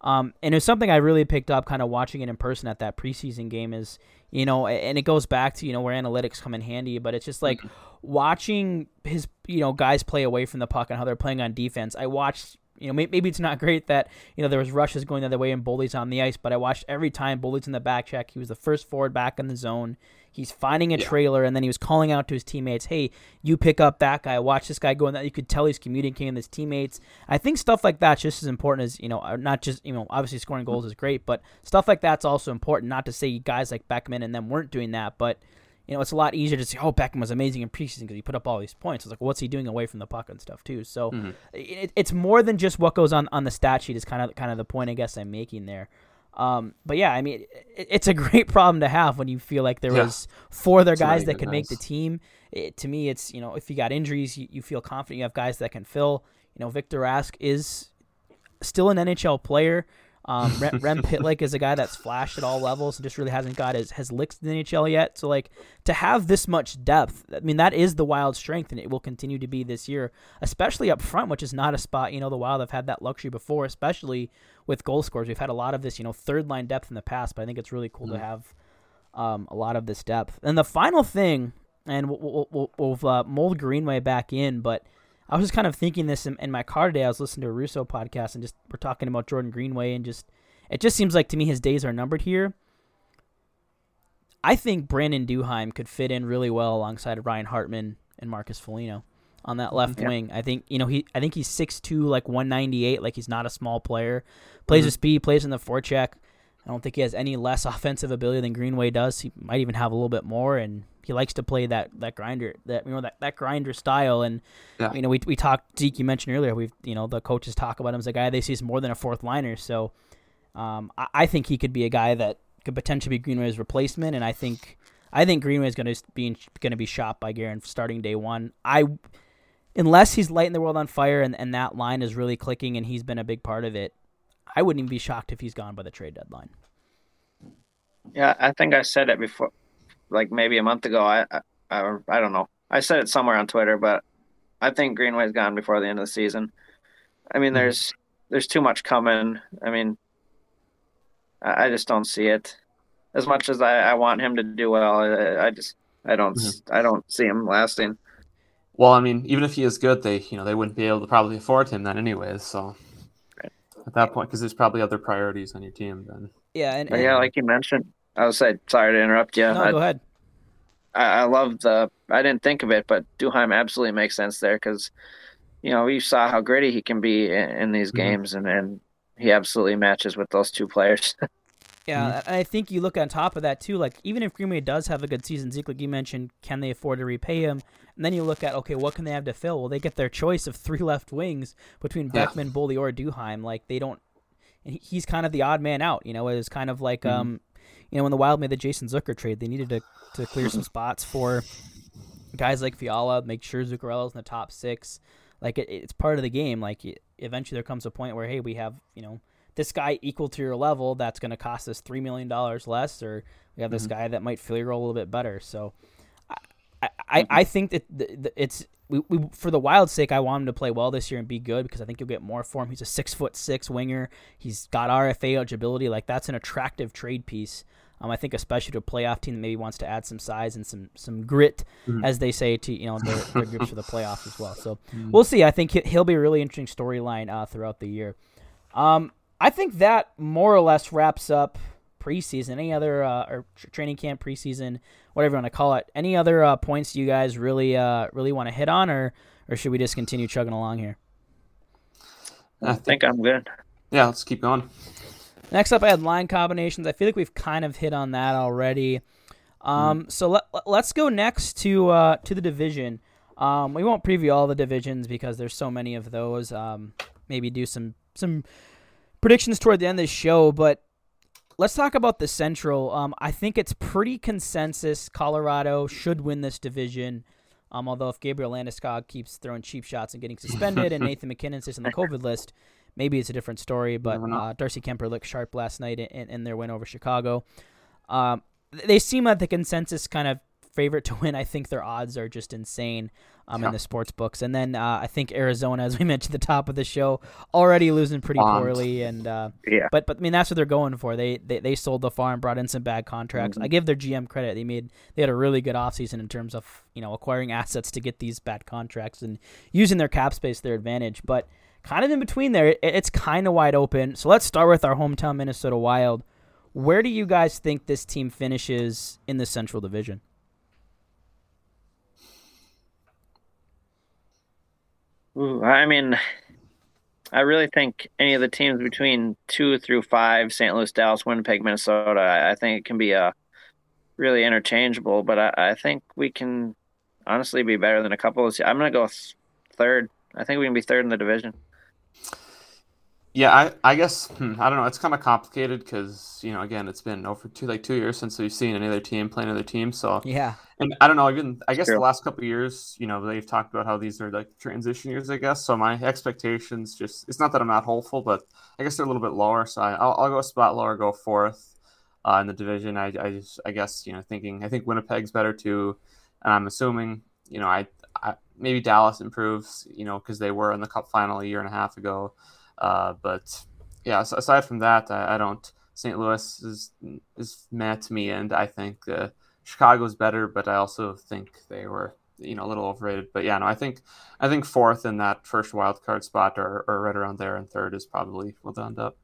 S5: um, and it's something I really picked up kind of watching it in person at that preseason game is, you know, and it goes back to, you know, where analytics come in handy, but it's just like watching his, you know, guys play away from the puck and how they're playing on defense. I watched, you know, maybe it's not great that, you know, there was rushes going the other way and Boldy's on the ice, but I watched every time Boldy's in the back check. He was the first forward back in the zone. He's finding a
S7: Yeah.
S5: trailer and then he was calling out to his teammates, "Hey, you pick up that guy. Watch this guy going that." You could tell he's communicating with his teammates. I think stuff like that's just as important as you know, uh, not just you know, obviously scoring goals is great, but stuff like that's also important. Not to say guys like Beckman and them weren't doing that, but you know, it's a lot easier to say, oh, Beckman was amazing in preseason because he put up all these points. It's like, well, what's he doing away from the puck and stuff too? So
S7: Mm-hmm.
S5: it, it's more than just what goes on on the stat sheet. Is kind of kind of the point I guess I'm making there. Um, but yeah, I mean, it, it's a great problem to have when you feel like there
S7: Yeah.
S5: was four other
S7: It's
S5: guys that could make the team. It, to me, it's you know, if you got injuries, you, you feel confident you have guys that can fill. You know, Victor Rask is still an NHL player. Um, Rem, Rem Pitlick is a guy that's flashed at all levels and just really hasn't got his, his licks in the NHL yet. So, like, to have this much depth, I mean, that is the Wild strength, and it will continue to be this year, especially up front, which is not a spot, you know, the Wild have had that luxury before, especially with goal scorers. We've had a lot of this, you know, third line depth in the past, but I think it's really cool to have um, a lot of this depth. And the final thing, and we'll, we'll, we'll, we'll uh, mold Greenway back in, but I was just kind of thinking this in, in my car today. I was listening to a Russo podcast and just we're talking about Jordan Greenway and just it just seems like to me his days are numbered here. I think Brandon Duhaime could fit in really well alongside Ryan Hartman and Marcus Foligno on that mm-hmm. left
S6: Yeah.
S5: wing. I think you know he I think he's 6'2", like one ninety eight. Like he's not a small player. Mm-hmm. Plays with speed, plays in the forecheck. I don't think he has any less offensive ability than Greenway does. He might even have a little bit more, and he likes to play that that grinder that you know that, that grinder style. And
S7: Yeah.
S5: you know we we talked Zeke. You mentioned earlier. We've you know the coaches talk about him as a guy they see as more than a fourth liner. So um, I, I think he could be a guy that could potentially be Greenway's replacement. And I think I think Greenway is going to be going to be shot by Guerin starting day one. I unless he's lighting the world on fire and, and that line is really clicking and he's been a big part of it. I wouldn't even be shocked if he's gone by the trade deadline.
S6: Yeah, I think I said it before, like maybe a month ago. I, I, I, I don't know. I said it somewhere on Twitter, but I think Greenway's gone before the end of the season. I mean, mm-hmm. there's there's too much coming. I mean, I, I just don't see it. As much as I, I want him to do well, I, I just I don't mm-hmm. I don't see him lasting.
S7: Well, I mean, even if he is good, they you know they wouldn't be able to probably afford him then, anyways. So at that point, because there's probably other priorities on your team then.
S5: Yeah, and, and
S6: yeah, like you mentioned, I was say sorry to interrupt you.
S5: no,
S6: I,
S5: go ahead.
S6: I, I love the. I didn't think of it, but Duhaime absolutely makes sense there because, you know, we saw how gritty he can be in, in these
S7: Mhm.
S6: games, and and he absolutely matches with those two players.
S5: Yeah, and I think you look on top of that too. Like even if Greenway does have a good season, Zeke, like you mentioned, can they afford to repay him? And then you look at okay, what can they have to fill? Well, they get their choice of three left wings between. Beckman, Boldy, or Duhaime. Like they don't. And he's kind of the odd man out. You know, it was kind of like um, you know, when the Wild made the Jason Zucker trade, they needed to to clear some spots for guys like Fiala, make sure Zuccarello's in the top six. Like it, it's part of the game. Like eventually there comes a point where hey, we have you know this guy equal to your level that's going to cost us three million dollars less, or we have this guy that might fill your role a little bit better. So I I, I, I think that the, the, it's we, we for the Wild's sake, I want him to play well this year and be good because I think you'll get more for him. He's a six foot six winger. He's got RFA eligibility. Like that's an attractive trade piece. Um, I think especially to a playoff team that maybe wants to add some size and some some grit, as they say, to you know their, their groups for the playoffs as well. So we'll see. I think he- he'll be a really interesting storyline uh, throughout the year. Um, I think that more or less wraps up preseason. Any other uh, or tr- training camp preseason, whatever you want to call it. Any other uh, points you guys really uh, really want to hit on, or or should we just continue chugging along here?
S7: I
S6: I
S7: think,
S6: think I'm good.
S7: yeah, let's keep going.
S5: Next up, I had line combinations. I feel like we've kind of hit on that already. Um, So let, let's go next to uh, to the division. Um, we won't preview all the divisions because there's so many of those. Um, maybe do some some predictions toward the end of the show, but let's talk about the Central. Um, I think it's pretty consensus. Colorado should win this division. Um, although if Gabriel Landeskog keeps throwing cheap shots and getting suspended, and Nathan MacKinnon sits on the COVID list, maybe it's a different story. But uh, Darcy Kuemper looked sharp last night in, in their win over Chicago. Um, they seem like the consensus kind of favorite to win. I think their odds are just insane um, in the sports books. And then uh, I think Arizona, as we mentioned at the top of the show, already losing pretty
S7: Bombed.
S5: poorly. And uh,
S6: Yeah.
S5: but but I mean that's what they're going for. They they, they sold the farm, brought in some bad contracts. I give their GM credit. They made they had a really good offseason in terms of you know acquiring assets to get these bad contracts and using their cap space to their advantage. But kind of in between there, it, it's kind of wide open. So let's start with our hometown Minnesota Wild. Where do you guys think this team finishes in the Central Division?
S6: Ooh, I mean, I really think any of the teams between two through five, St. Louis, Dallas, Winnipeg, Minnesota, I I think it can be a really interchangeable, but I, I think we can honestly be better than a couple of. I'm gonna go third. I think we can be third in the division.
S7: Yeah, I, I guess hmm, I don't know. It's kind of complicated because you know, again, it's been over two like two years since we've seen any other team play another team. So
S5: yeah,
S7: and I don't know. Even I guess True. the last couple years, you know, they've talked about how these are like transition years. I guess so. My expectations just it's not that I'm not hopeful, but I guess they're a little bit lower. So I, will I'll go a spot lower, go fourth uh, in the division. I I just I guess you know thinking I think Winnipeg's better too, and I'm assuming you know I, I maybe Dallas improves you know because they were in the Cup final a year and a half ago. Uh, but yeah, so aside from that, I, I, don't. St. Louis is is mad to me, and I think uh, Chicago's better, but I also think they were you know a little overrated. But yeah, no, I think I think fourth in that first wild card spot, or, or right around there, and third is probably will end up.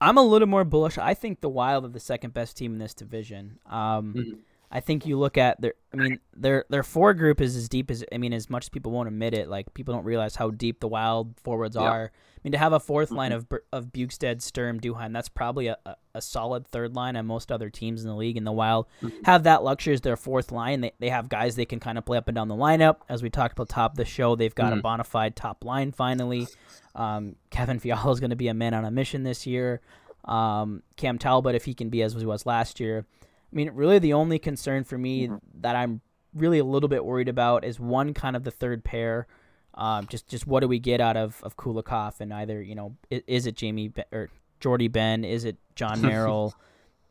S5: I'm a little more bullish. I think the Wild are the second best team in this division. Um, mm-hmm. I think you look at their. I mean, their their four group is as deep as I mean, as much as people won't admit it. Like people don't realize how deep the Wild forwards are. I mean, to have a 4th mm-hmm. line of of Bjugstad, Sturm, Duhaime, that's probably a, a, solid third line. And most other teams in the league in the Wild mm-hmm. have that luxury as their fourth line. They they have guys they can kind of play up and down the lineup. As we talked about top of the show, they've got mm-hmm. a bona fide top line finally. Um, Kevin Fiala is going to be a man on a mission this year. Um, Cam Talbot, if he can be as he was last year. I mean, really, the only concern for me mm-hmm. that I'm really a little bit worried about is one kind of the third pair. Um, just just what do we get out of of Kulikov and either you know is, is it Jamie Be- or Jordie Benn? Is it Jon Merrill?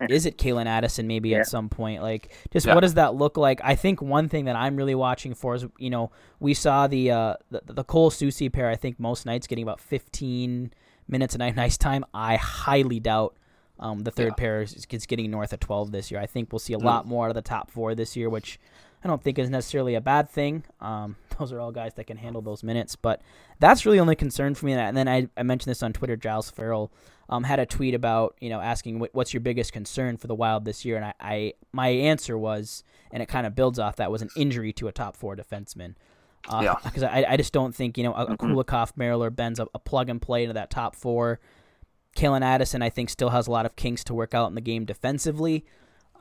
S5: is it Calen Addison maybe yeah. at some point? Like, just yeah. what does that look like? I think one thing that I'm really watching for is, you know, we saw the uh, the, the Cole Soucy pair. I think most nights getting about 15 minutes a night ice time. I highly doubt um, the third yeah. pair is, is, getting north of 12 this year. I think we'll see a mm. lot more out of the top four this year, which I don't think is necessarily a bad thing. Um, those are all guys that can handle those minutes, but that's really only concern for me. And then I, I mentioned this on Twitter. Giles Farrell um, had a tweet about you know asking what, what's your biggest concern for the Wild this year, and I, I my answer was, and it kind of builds off that was an injury to a top four defenseman. Uh, yeah. Because I, I just don't think you know a, a mm-hmm. Kulikov, Merrill, or Benn's a, a plug and play into that top four. Calen Addison, I think, still has a lot of kinks to work out in the game defensively.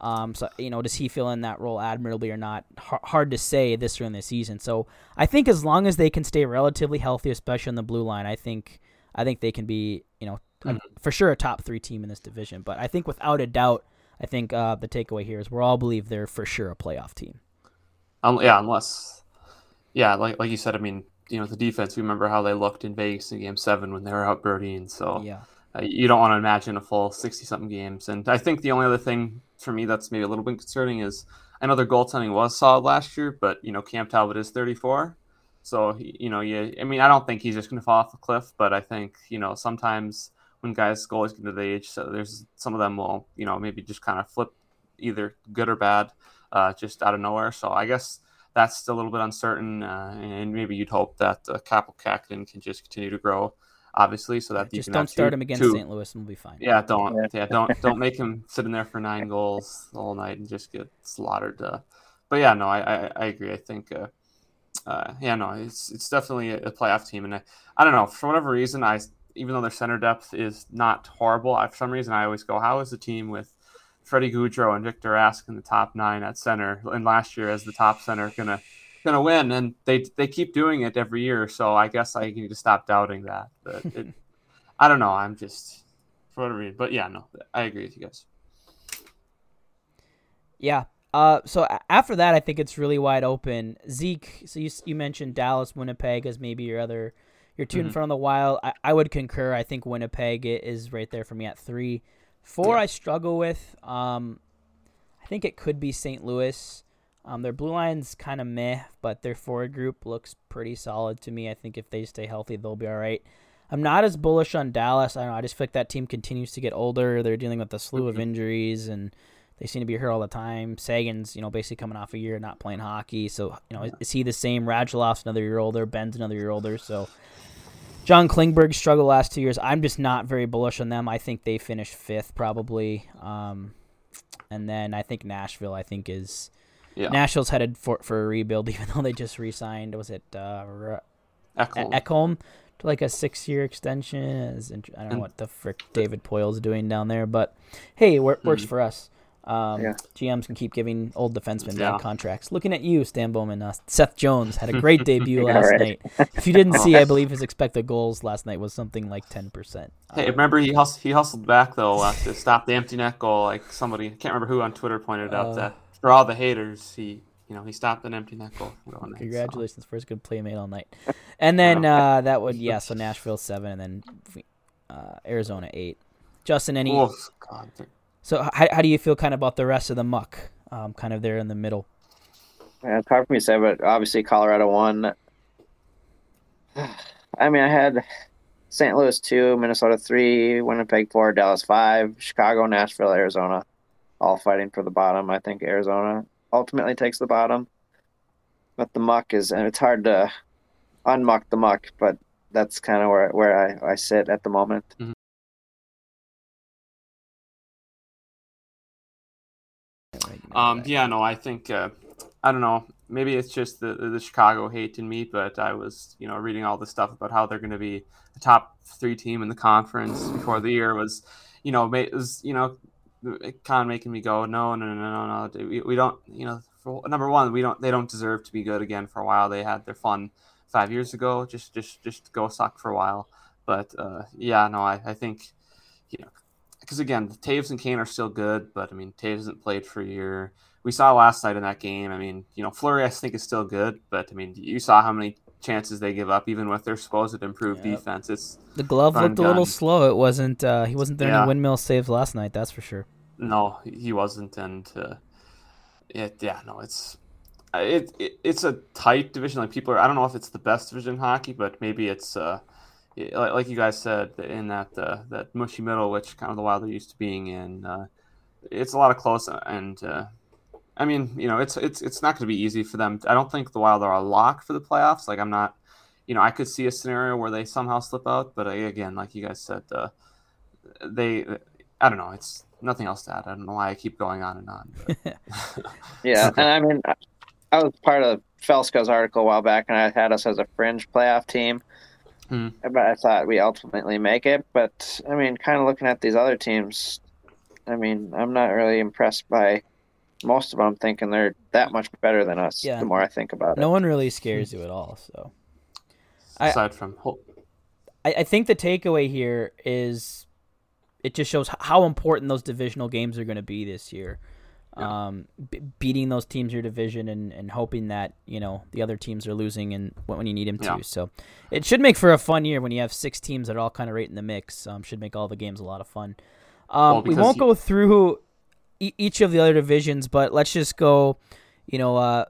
S5: Um, so you know, does he fill in that role admirably or not? H- hard to say this during the season. So I think as long as they can stay relatively healthy, especially on the blue line, I think I think they can be you know mm-hmm. for sure a top three team in this division. But I think without a doubt, I think uh, the takeaway here is we're all believe they're for sure a playoff team.
S7: Um, yeah, unless yeah, like like you said, I mean, you know, the defense. We remember how they looked in Vegas in Game Seven when they were out birdieing. So
S5: yeah
S7: you don't want to imagine a full 60 something games. And I think the only other thing for me that's maybe a little bit concerning is I know their goaltending was solid last year, but you know Cam Talbot is 34, so you know yeah. I mean I don't think he's just going to fall off a cliff, but I think you know sometimes when guys goalies get to the age, so there's some of them will you know maybe just kind of flip either good or bad, uh, just out of nowhere. So I guess that's a little bit uncertain, uh, and maybe you'd hope that uh, Kaapo Kähkönen can just continue to grow obviously, so that
S5: just don't start two, him against two. St. Louis and we'll be fine.
S7: Yeah, don't yeah, yeah don't don't make him sit in there for nine goals all night and just get slaughtered. Uh, but yeah, no, I, I, I agree. I think uh, uh, yeah, no, it's it's definitely a, playoff team, and I, I don't know for whatever reason I even though their center depth is not horrible, I, for some reason I always go, how is the team with Freddy Gaudreau and Victor Rask in the top nine at center, and last year as the top center gonna going to win, and they they keep doing it every year. So I guess I need to stop doubting that. But it, I don't know. I'm just for whatever reason. But yeah, no, I agree with you guys.
S5: Yeah. Uh, so after that, I think it's really wide open. Zeke, so you you mentioned Dallas, Winnipeg as maybe your other your 2 mm-hmm. in front of the Wild. I, I would concur. I think Winnipeg is right there for me at three. Four, yeah. I struggle with. Um, I think it could be St. Louis. Um, their blue line's kind of meh, but their forward group looks pretty solid to me. I think if they stay healthy, they'll be all right. I'm not as bullish on Dallas. I don't know. I just feel like that team continues to get older. They're dealing with a slew of mm-hmm. injuries, and they seem to be hurt all the time. Seguin's, you know, basically coming off a year not playing hockey. So, you know, is he the same? Radulov's another year older. Benn's another year older. So, John Klingberg struggled last two years. I'm just not very bullish on them. I think they finished fifth probably. Um, and then I think Nashville, I think, is – yeah. Nashville's headed for for a rebuild, even though they just re-signed. Was it uh, Ekholm. Ekholm to like a six-year extension? I don't know what the frick David Poile's doing down there, but hey, it works mm. for us. Um,
S6: Yeah.
S5: GMs can keep giving old defensemen
S7: Yeah.
S5: bad contracts. Looking at you, Stan Bowman. Uh, Seth Jones had a great debut
S6: Yeah,
S5: last
S6: right.
S5: night. If you didn't see, I believe his expected goals last night was something like ten percent.
S7: Hey, remember he hus- he hustled back though uh, to stop the empty net goal. Like somebody, I can't remember who on Twitter pointed out
S5: Uh,
S7: that for all the haters, he you know he stopped an empty net goal. from going in, so.
S5: First good play made all night. And then uh, that would yeah, so Nashville seven, and then uh, Arizona eight. Justin, any?
S7: Oof, God.
S5: So how, how do you feel kind of about the rest of the muck? Um, kind of there in the middle.
S6: Yeah, it's hard for me to say, but obviously Colorado won. I mean, I had St. Louis two, Minnesota three, Winnipeg four, Dallas five, Chicago, Nashville, Arizona, all fighting for the bottom. I think Arizona ultimately takes the bottom, but the muck is, and it's hard to unmuck the muck, but that's kind of where where I, I sit at the moment.
S7: Um, yeah, no, I think uh, I don't know. Maybe it's just the the Chicago hate in me, but I was you know reading all this stuff about how they're going to be the top three team in the conference before the year was, you know, it was you know, kind of making me go no no no no no we, we don't you know for, number one we don't they don't deserve to be good again for a while. They had their fun five years ago. Just just just go suck for a while. But uh, yeah, no, I, I think you know because again, Toews and Kane are still good, but I mean, Toews hasn't played for a year. We saw last night in that game. I mean, you know, Fleury I think is still good, but I mean, you saw how many chances they give up, even with their supposed improved
S5: Yep.
S7: defense. It's
S5: The glove
S7: Run
S5: looked a little slow. It wasn't. Uh, he wasn't there
S7: Yeah.
S5: any windmill saves last night. That's for sure.
S7: no, he wasn't, and uh, it yeah, no, it's it, it it's a tight division. Like people are, I don't know if it's the best division in hockey, but maybe it's uh, it- like, like you guys said in that uh, that mushy middle, which kind of the Wild are used to being in. Uh, it's a lot of close, and uh, I mean, you know, it's it's it's not going to be easy for them. I don't think the Wild are a lock for the playoffs. Like I'm not, you know, I could see a scenario where they somehow slip out, but uh, again, like you guys said, uh, they, I don't know, it's nothing else to add. I don't know why I keep going on and on. But.
S6: Yeah, and I mean, I- I was part of Felska's article a while back, and I had us as a fringe playoff team.
S7: Hmm.
S6: But I thought we ultimately make it. But I mean, kind of looking at these other teams, I mean, I'm not really impressed by most of them. Thinking they're that much better than us.
S5: Yeah.
S6: The more I think about it, No
S5: one really scares you at all. So I-
S7: Aside from Hol-
S5: I, I think the takeaway here is it just shows how important those divisional games are going to be this year. Um, b- beating those teams your division and, and hoping that you know the other teams are losing and when when you need them to.
S7: Yeah.
S5: So it should make for a fun year when you have six teams that are all kind of right in the mix. Um, should make all the games a lot of fun. Um,
S7: Well,
S5: we won't
S7: you-
S5: go through e- each of the other divisions, but let's just go. You know, uh,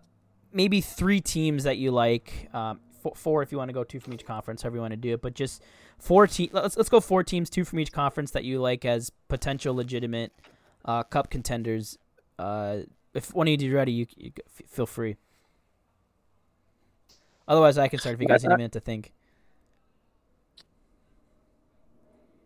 S5: maybe three teams that you like. Um, four, four if you want to go two from each conference, however you want to do it. But just four te- Let's let's go four teams, two from each conference that you like as potential legitimate uh, cup contenders. Uh, if one of you do ready, you, you f- feel free. Otherwise, I can start if you guys need a minute to think.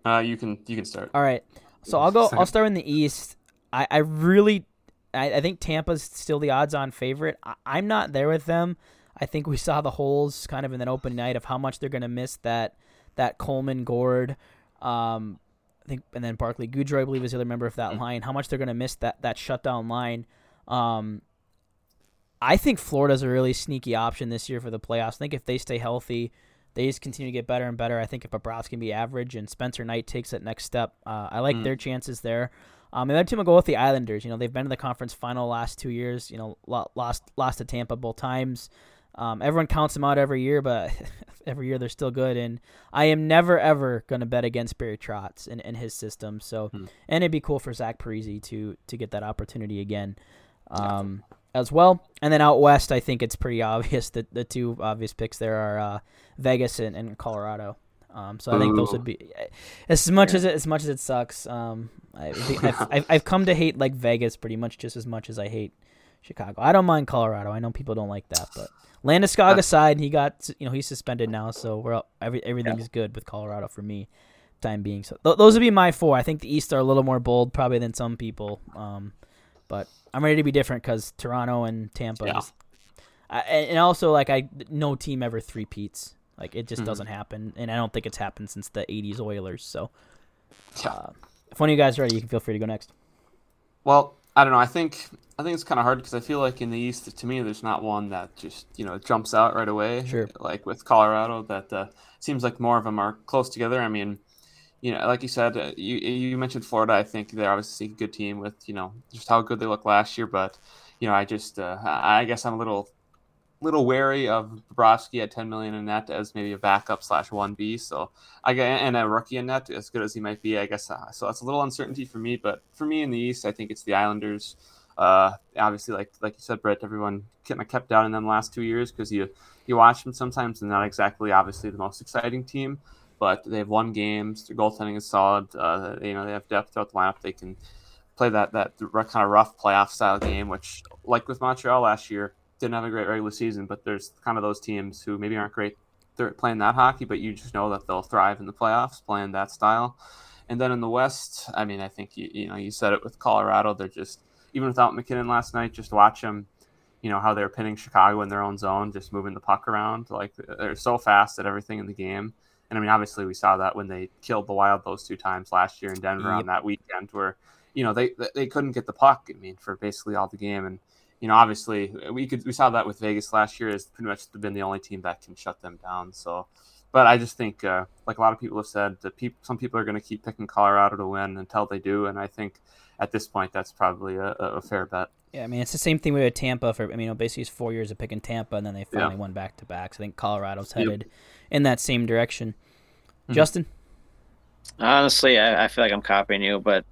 S7: uh, you can you can start.
S5: All right. So I'll go. I'll start in the East. I, I really, I, I think Tampa's still the odds-on favorite. I, I'm not there with them. I think we saw the holes kind of in that open night of how much they're going to miss that that Coleman Gourde, um, I think, and then Barclay Goodrow, I believe, is the other member of that line. How much they're going to miss that that shutdown line. Um, I think Florida's a really sneaky option this year for the playoffs. I think if they stay healthy, they just continue to get better and better. I think if Bobrovsky can be average and Spencer Knight takes that next step, uh, I like
S7: Mm.
S5: their chances there. Um, the other team will go with the Islanders. You know, they've been in the conference final last two years. You know, lost lost to Tampa both times. Um, everyone counts them out every year, but every year they're still good. And I am never ever going to bet against Barry Trotz and, in his system. So,
S7: Hmm.
S5: and it'd be cool for Zach Parise to to get that opportunity again, um, as well. And then out west, I think it's pretty obvious that the two obvious picks there are uh, Vegas and, and Colorado. Um, so I think those would be as much as it, as much as it sucks. Um, I, I've, I've I've come to hate like Vegas pretty much just as much as I hate Chicago. I don't mind Colorado. I know people don't like that, but Landeskog aside, he got you know he's suspended now, so we're all- every everything's good with Colorado for me, time being. So th- those would be my four. I think the East are a little more bold probably than some people, um, but I'm ready to be different because Toronto and Tampa.
S7: Yeah.
S5: I, and also like I no team ever three peats. Like it just
S7: Mhm.
S5: doesn't happen, and I don't think it's happened since the '80s Oilers. So,
S7: Yeah.
S5: uh, if one of you guys are ready, you can feel free to go next.
S7: Well, I don't know. I think I think it's kind of hard because I feel like in the East, to me, there's not one that just you know jumps out right away.
S5: Sure.
S7: Like with Colorado, that uh, seems like more of them are close together. I mean, you know, like you said, uh, you you mentioned Florida. I think they're obviously a good team with you know just how good they looked last year. But you know, I just uh, I guess I'm a little little wary of Bobrovsky at 10 million in net as maybe a backup slash one B. So I get and a rookie in net as good as he might be. I guess uh, so. That's a little uncertainty for me. But for me in the East, I think it's the Islanders. Uh, obviously, like like you said, Brett, everyone kind of kept down in them last two years because you you watch them sometimes and not exactly obviously the most exciting team but they've won games. Their goaltending is solid. Uh, you know, they have depth throughout the lineup. They can play that that kind of rough playoff style game, which, like with Montreal last year, didn't have a great regular season. But there's kind of those teams who maybe aren't great they're playing that hockey, but you just know that they'll thrive in the playoffs playing that style. And then in the West, I mean, I think you, you know you said it with Colorado. They're just even without MacKinnon last night, just watch them. You know how they're pinning Chicago in their own zone, just moving the puck around. Like they're so fast at everything in the game. And I mean, obviously, we saw that when they killed the Wild those two times last year in Denver yep. on that weekend, where you know they they couldn't get the puck. I mean, for basically all the game, and you know, obviously, we could we saw that with Vegas last year. Has pretty much been the only team that can shut them down. So, but I just think, uh, like a lot of people have said, that people some people are going to keep picking Colorado to win until they do, and I think at this point that's probably a, a fair bet.
S5: Yeah, I mean it's the same thing we had Tampa for. I mean, basically it's four years of picking Tampa, and then they finally yeah. won back to backs. So I think Colorado's headed yep. in that same direction. Mm-hmm. Justin?
S6: Honestly, I, I, feel like I'm copying you, but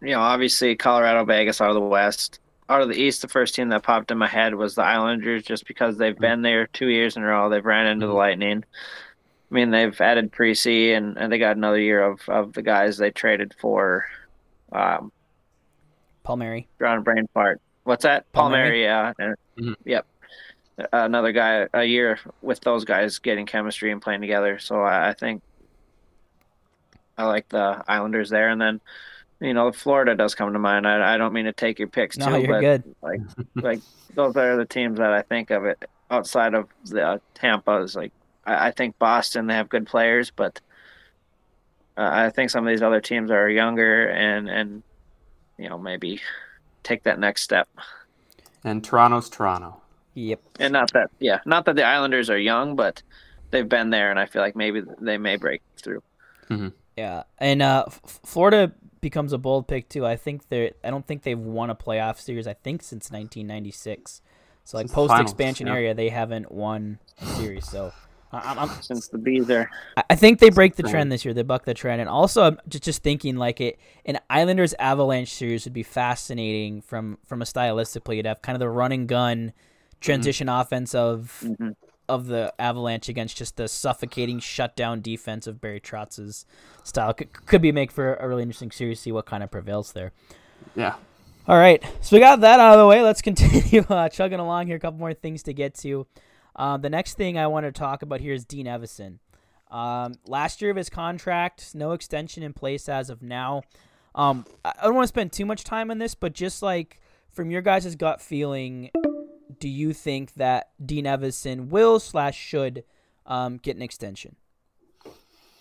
S6: you know, obviously Colorado, Vegas out of the West. Out of the East, the first team that popped in my head was the Islanders, just because they've mm-hmm. been there two years in a row. They've ran into the mm-hmm. Lightning. I mean, they've added Parise, and, and they got another year of, of the guys they traded for. Um,
S5: Palmieri.
S6: Drawing a brain fart. What's that? Palmieri, yeah. Mm-hmm. Yep another guy a year with those guys getting chemistry and playing together. So I, I think I like the Islanders there, and then you know Florida does come to mind. I, I don't mean to take your picks
S5: no,
S6: too,
S5: you're
S6: but
S5: good.
S6: like like those are the teams that I think of it outside of the uh, Tampa's. Like I, I, think Boston they have good players, but uh, I think some of these other teams are younger and and you know maybe take that next step.
S7: And Toronto's Toronto.
S5: Yep.
S6: And not that, yeah, not that the Islanders are young, but they've been there, and I feel like maybe they may break through.
S5: Mm-hmm. Yeah, and uh, F- Florida becomes a bold pick too. I think they're. I don't think they've won a playoff series. I think since 1996. So like post expansion yeah. area, they haven't won a series. So I'm, I'm,
S6: since the bees are.
S5: I think they break the trend this year. They buck the trend, and also I'm just just thinking like it an Islanders Avalanche series would be fascinating from from a stylistic play. You'd have kind of the run and gun transition mm-hmm. offense of mm-hmm. Of the Avalanche against just the suffocating shutdown defense of Barry Trotz's style. Could, could be make for a really interesting series. See what kind of prevails there.
S7: Yeah.
S5: All right, so we got that out of the way. Let's continue uh, chugging along here. A couple more things to get to. Uh, the next thing I want to talk about here is Dean Evason. Um, last year of his contract, no extension in place as of now. Um, I don't want to spend too much time on this, but just like from your guys' gut feeling, do you think that Dean Evason will slash should um, get an extension?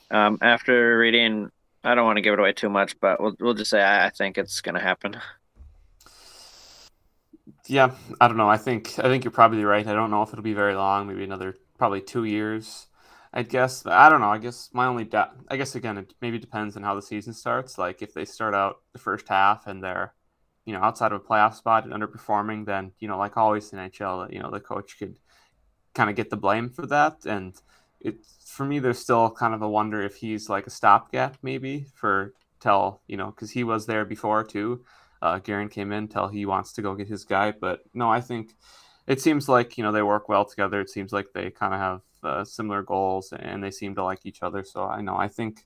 S6: Um, after reading, I don't want to give it away too much, but we'll we'll just say I, I think it's going to happen.
S7: Yeah, I don't know. I think I think you're probably right. I don't know if it'll be very long. Maybe another probably two years. I guess I don't know. I guess my only doubt. I guess again, it maybe depends on how the season starts. Like if they start out the first half and they're you know, outside of a playoff spot and underperforming, then, you know, like always in NHL, you know, the coach could kind of get the blame for that. And it's for me, there's still kind of a wonder if he's like a stopgap maybe for tell, you know, because he was there before too. Uh, Guerin came in tell he wants to go get his guy. But no, I think it seems like, you know, they work well together. It seems like they kind of have uh, similar goals and they seem to like each other. So I know, I think,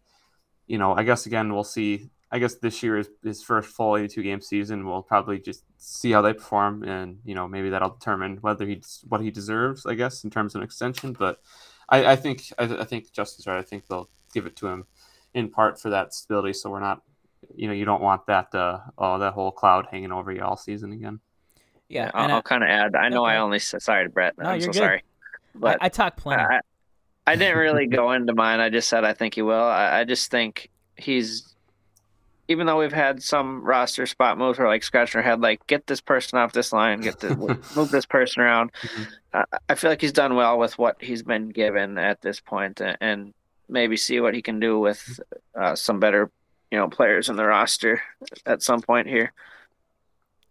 S7: you know, I guess again, we'll see I guess this year is his first full 82 game season. We'll probably just see how they perform, and you know maybe that'll determine whether he's what he deserves. I guess in terms of an extension, but I, I think I, I, think Justin's right. I think they'll give it to him in part for that stability, so we're not, you know, you don't want that uh, oh that whole cloud hanging over you all season again.
S5: Yeah,
S6: I'll, I'll kind of add. I know okay. I only sorry, to Brett. No, I'm you're so good. sorry.
S5: But I, I talk plenty. I,
S6: I didn't really go into mine. I just said I think he will. I, I just think he's even though we've had some roster spot moves where like scratching our head, like get this person off this line, get this move this person around. Mm-hmm. Uh, I feel like he's done well with what he's been given at this point, and maybe see what he can do with uh, some better, you know, players in the roster at some point here.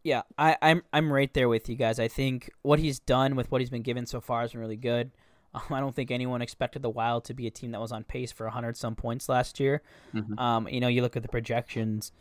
S5: Yeah, I, I'm I'm right there with you guys. I think what he's done with what he's been given so far has been really good. Um, I don't think anyone expected the Wild to be a team that was on pace for 100 some points last year. Mm-hmm. Um, you know, you look at the projections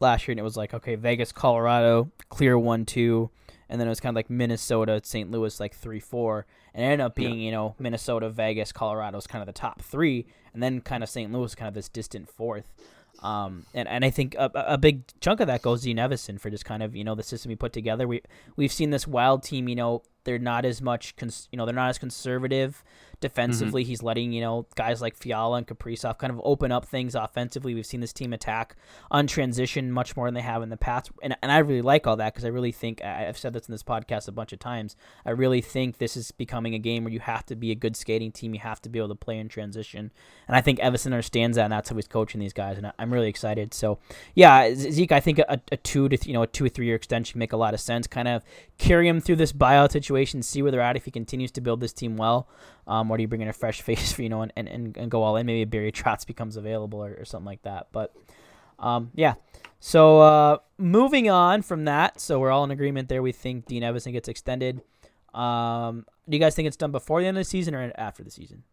S5: last year, and it was like, okay, Vegas, Colorado, clear one two, and then it was kind of like Minnesota, St. Louis, like three four, and it ended up being yeah. you know Minnesota, Vegas, Colorado is kind of the top three, and then kind of St. Louis, kind of this distant fourth. Um, and, and I think a, a big chunk of that goes to Evason for just kind of you know the system he put together. We we've seen this wild team. You know they're not as much cons- you know they're not as conservative defensively. Mm-hmm. He's letting you know guys like Fiala and Kaprizov kind of open up things offensively. We've seen this team attack on transition much more than they have in the past, and and I really like all that because I really think I've said this in this podcast a bunch of times. I really think this is becoming a game where you have to be a good skating team. You have to be able to play in transition, and I think Evason understands that, and that's how he's coaching these guys, and I'm really excited. So yeah, Zeke, I think a, a two to you know a two or three year extension make a lot of sense. Kind of carry him through this buyout situation, see where they're at if he continues to build this team well. Um, or do you bring in a fresh face for you know and, and, and go all in? Maybe Barry Trotz becomes available or, or something like that. But um, yeah. So uh, moving on from that, so we're all in agreement there. We think Dean Evason gets extended. Um, do you guys think it's done before the end of the season or after the season?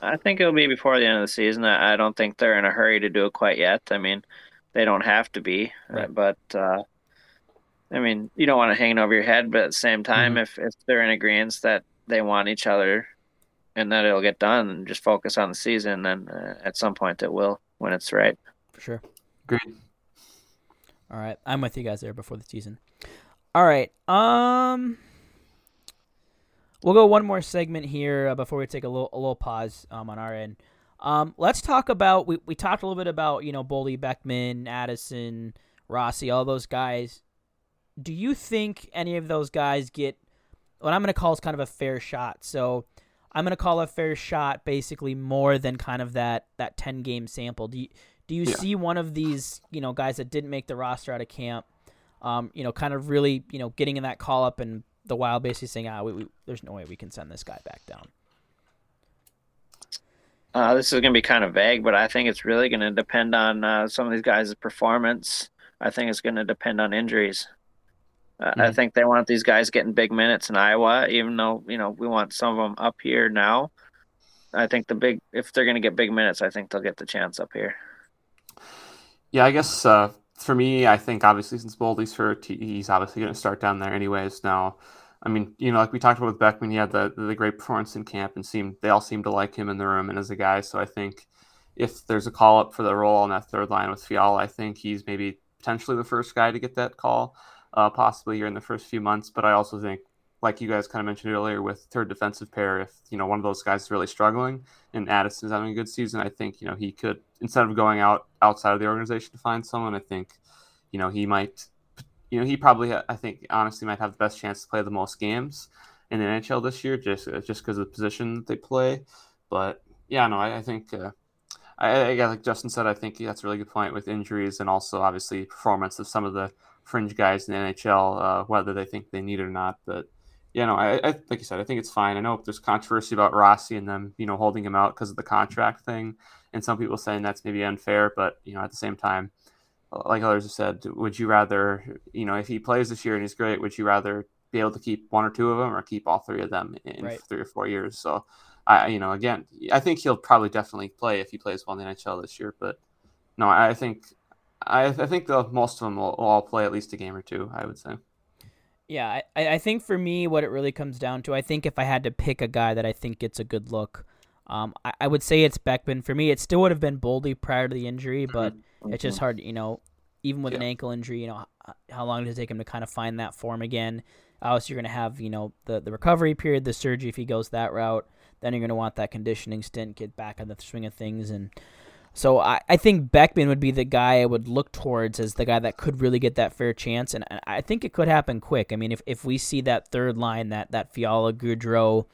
S6: I think it'll be before the end of the season. I don't think they're in a hurry to do it quite yet. I mean, they don't have to be, right. but uh, I mean, you don't want to hang it over your head. But at the same time, mm-hmm. if if they're in agreement that they want each other and that it'll get done and just focus on the season then uh, at some point it will when it's right
S5: for sure
S7: great
S5: all right i'm with you guys there before the season all right um we'll go one more segment here uh, before we take a little a little pause um, on our end um, let's talk about we, we talked a little bit about you know Boldy, Beckman, Addison, Rossi, all those guys. Do you think any of those guys get what I'm going to call is kind of a fair shot. So I'm going to call a fair shot basically more than kind of that that 10 game sample. Do you do you yeah. see one of these you know guys that didn't make the roster out of camp, um, you know, kind of really you know getting in that call up and the Wild basically saying, ah, we, we, there's no way we can send this guy back down.
S6: Uh, this is going to be kind of vague, but I think it's really going to depend on uh, some of these guys' performance. I think it's going to depend on injuries mm-hmm. I think they want these guys getting big minutes in Iowa, even though you know we want some of them up here now. I think the big if they're going to get big minutes, I think they'll get the chance up here.
S7: Yeah, I guess uh, for me, I think obviously since Boldy's hurt, he's obviously going to start down there anyways. Now, I mean, you know, like we talked about with Beckman, he had the the great performance in camp, and seemed they all seem to like him in the room and as a guy. So I think if there's a call up for the role on that third line with Fiala, I think he's maybe potentially the first guy to get that call uh, possibly here in the first few months. But I also think, like you guys kind of mentioned earlier, with third defensive pair, if you know one of those guys is really struggling and Addison's having a good season, I think you know he could instead of going out outside of the organization to find someone, I think you know he might, you know he probably I think honestly might have the best chance to play the most games in the NHL this year, just just because of the position that they play. But yeah, no, I, I think. Uh, I, I, like Justin said, I think that's a really good point with injuries and also obviously performance of some of the fringe guys in the NHL, uh, whether they think they need it or not. But yeah, no, I, I, like you said, I think it's fine. I know there's controversy about Rossi and them, you know, holding him out because of the contract thing, and some people saying that's maybe unfair. But you know, at the same time, like others have said, would you rather, you know, if he plays this year and he's great, would you rather be able to keep one or two of them or keep all three of them in right. three or four years? So, I, you know, again, I think he'll probably definitely play if he plays well in the NHL this year. But no, I think I, I think the most of them will, will, all play at least a game or two. I would say.
S5: Yeah, I, I think for me, what it really comes down to, I think if I had to pick a guy that I think gets a good look, um, I, I would say it's Beckman. For me, it still would have been Boldy prior to the injury, mm-hmm. but mm-hmm. it's just hard, you know, even with yeah. an ankle injury, you know, how long does it take him to kind of find that form again? Obviously, you're going to have, you know, the, the recovery period, the surgery if he goes that route. Then you're going to want that conditioning stint, get back on the swing of things, and so I, I think Beckman would be the guy I would look towards as the guy that could really get that fair chance, and I think it could happen quick. I mean, if, if we see that third line, that that Fiala Gaudreau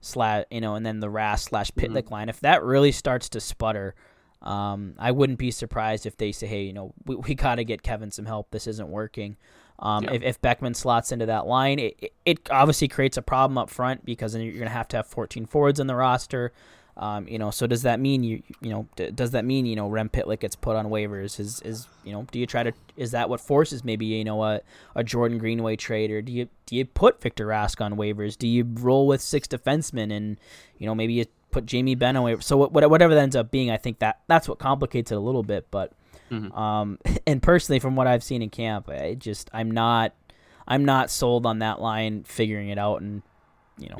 S5: slash, you know, and then the Rask slash Pitlick mm-hmm. line, if that really starts to sputter, Um, I wouldn't be surprised if they say, hey, you know, we, we got to get Kevin some help. This isn't working. Um,
S7: Yeah.
S5: if, if Beckman slots into that line, it, it- it obviously creates a problem up front because then you're going to have to have 14 forwards in the roster. Um, you know, so does that mean you you know d- does that mean you know Rem Pitlick gets put on waivers? Is is you know do you try to is that what forces maybe you know a, a Jordan Greenway trade or do you do you put Victor Rask on waivers? Do you roll with six defensemen and you know maybe you put Jamie Benn on waivers? So what, whatever that ends up being, I think that that's what complicates it a little bit. But
S7: Mhm.
S5: um, and personally, from what I've seen in camp, I just I'm not I'm not sold on that line figuring it out and you know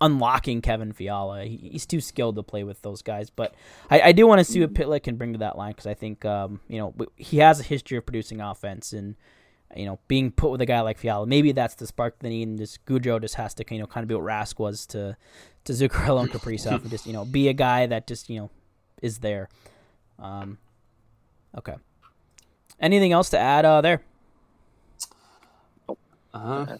S5: unlocking Kevin Fiala. He, he's too skilled to play with those guys. But I, I do want to see what Pitlick can bring to that line because I think um, you know he has a history of producing offense and you know being put with a guy like Fiala. Maybe that's the spark they need. And just Gaudreau just has to you know kind of be what Rask was to to Zuccarello and Kaprizov and just you know be a guy that just you know is there. Um, okay. Anything else to add uh, there?
S7: Uh,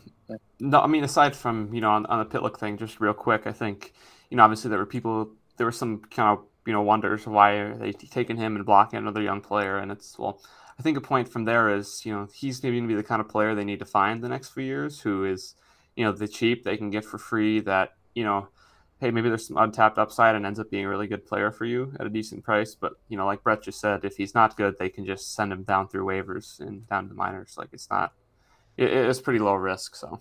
S7: no, I mean aside from you know on, on the Pitlick thing, just real quick, I think you know obviously there were people, there were some kind of you know wonders why are they taking him and blocking another young player, and it's well, I think a point from there is you know he's maybe going to be the kind of player they need to find the next few years, who is you know the cheap they can get for free that you know. Hey, maybe there's some untapped upside and ends up being a really good player for you at a decent price. But you know, like Brett just said, if he's not good, they can just send him down through waivers and down to the minors. Like it's not, it, it's pretty low risk. So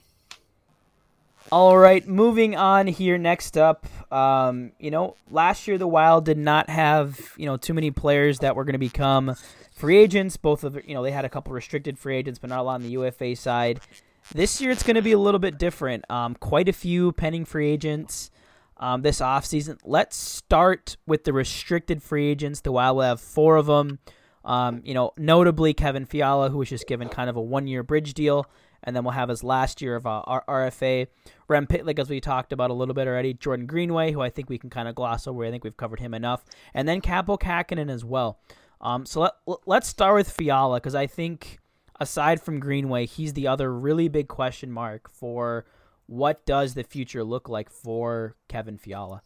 S5: All right, moving on here. Next up, um, you know, last year the Wild did not have you know too many players that were going to become free agents. Both of you know they had a couple restricted free agents, but not a lot on the UFA side. This year it's going to be a little bit different. Um, quite a few pending free agents um, this offseason. Let's start with the restricted free agents. The Wild will have four of them. Um, you know, notably Kevin Fiala, who was just given kind of a one-year bridge deal, and then we'll have his last year of uh, RFA. Rem Pitlick, as we talked about a little bit already. Jordan Greenway, who I think we can kind of gloss over. I think we've covered him enough, and then Kaapo Kähkönen as well. Um, so let, let's start with Fiala because I think aside from Greenway, he's the other really big question mark for what does the future look like for Kevin Fiala.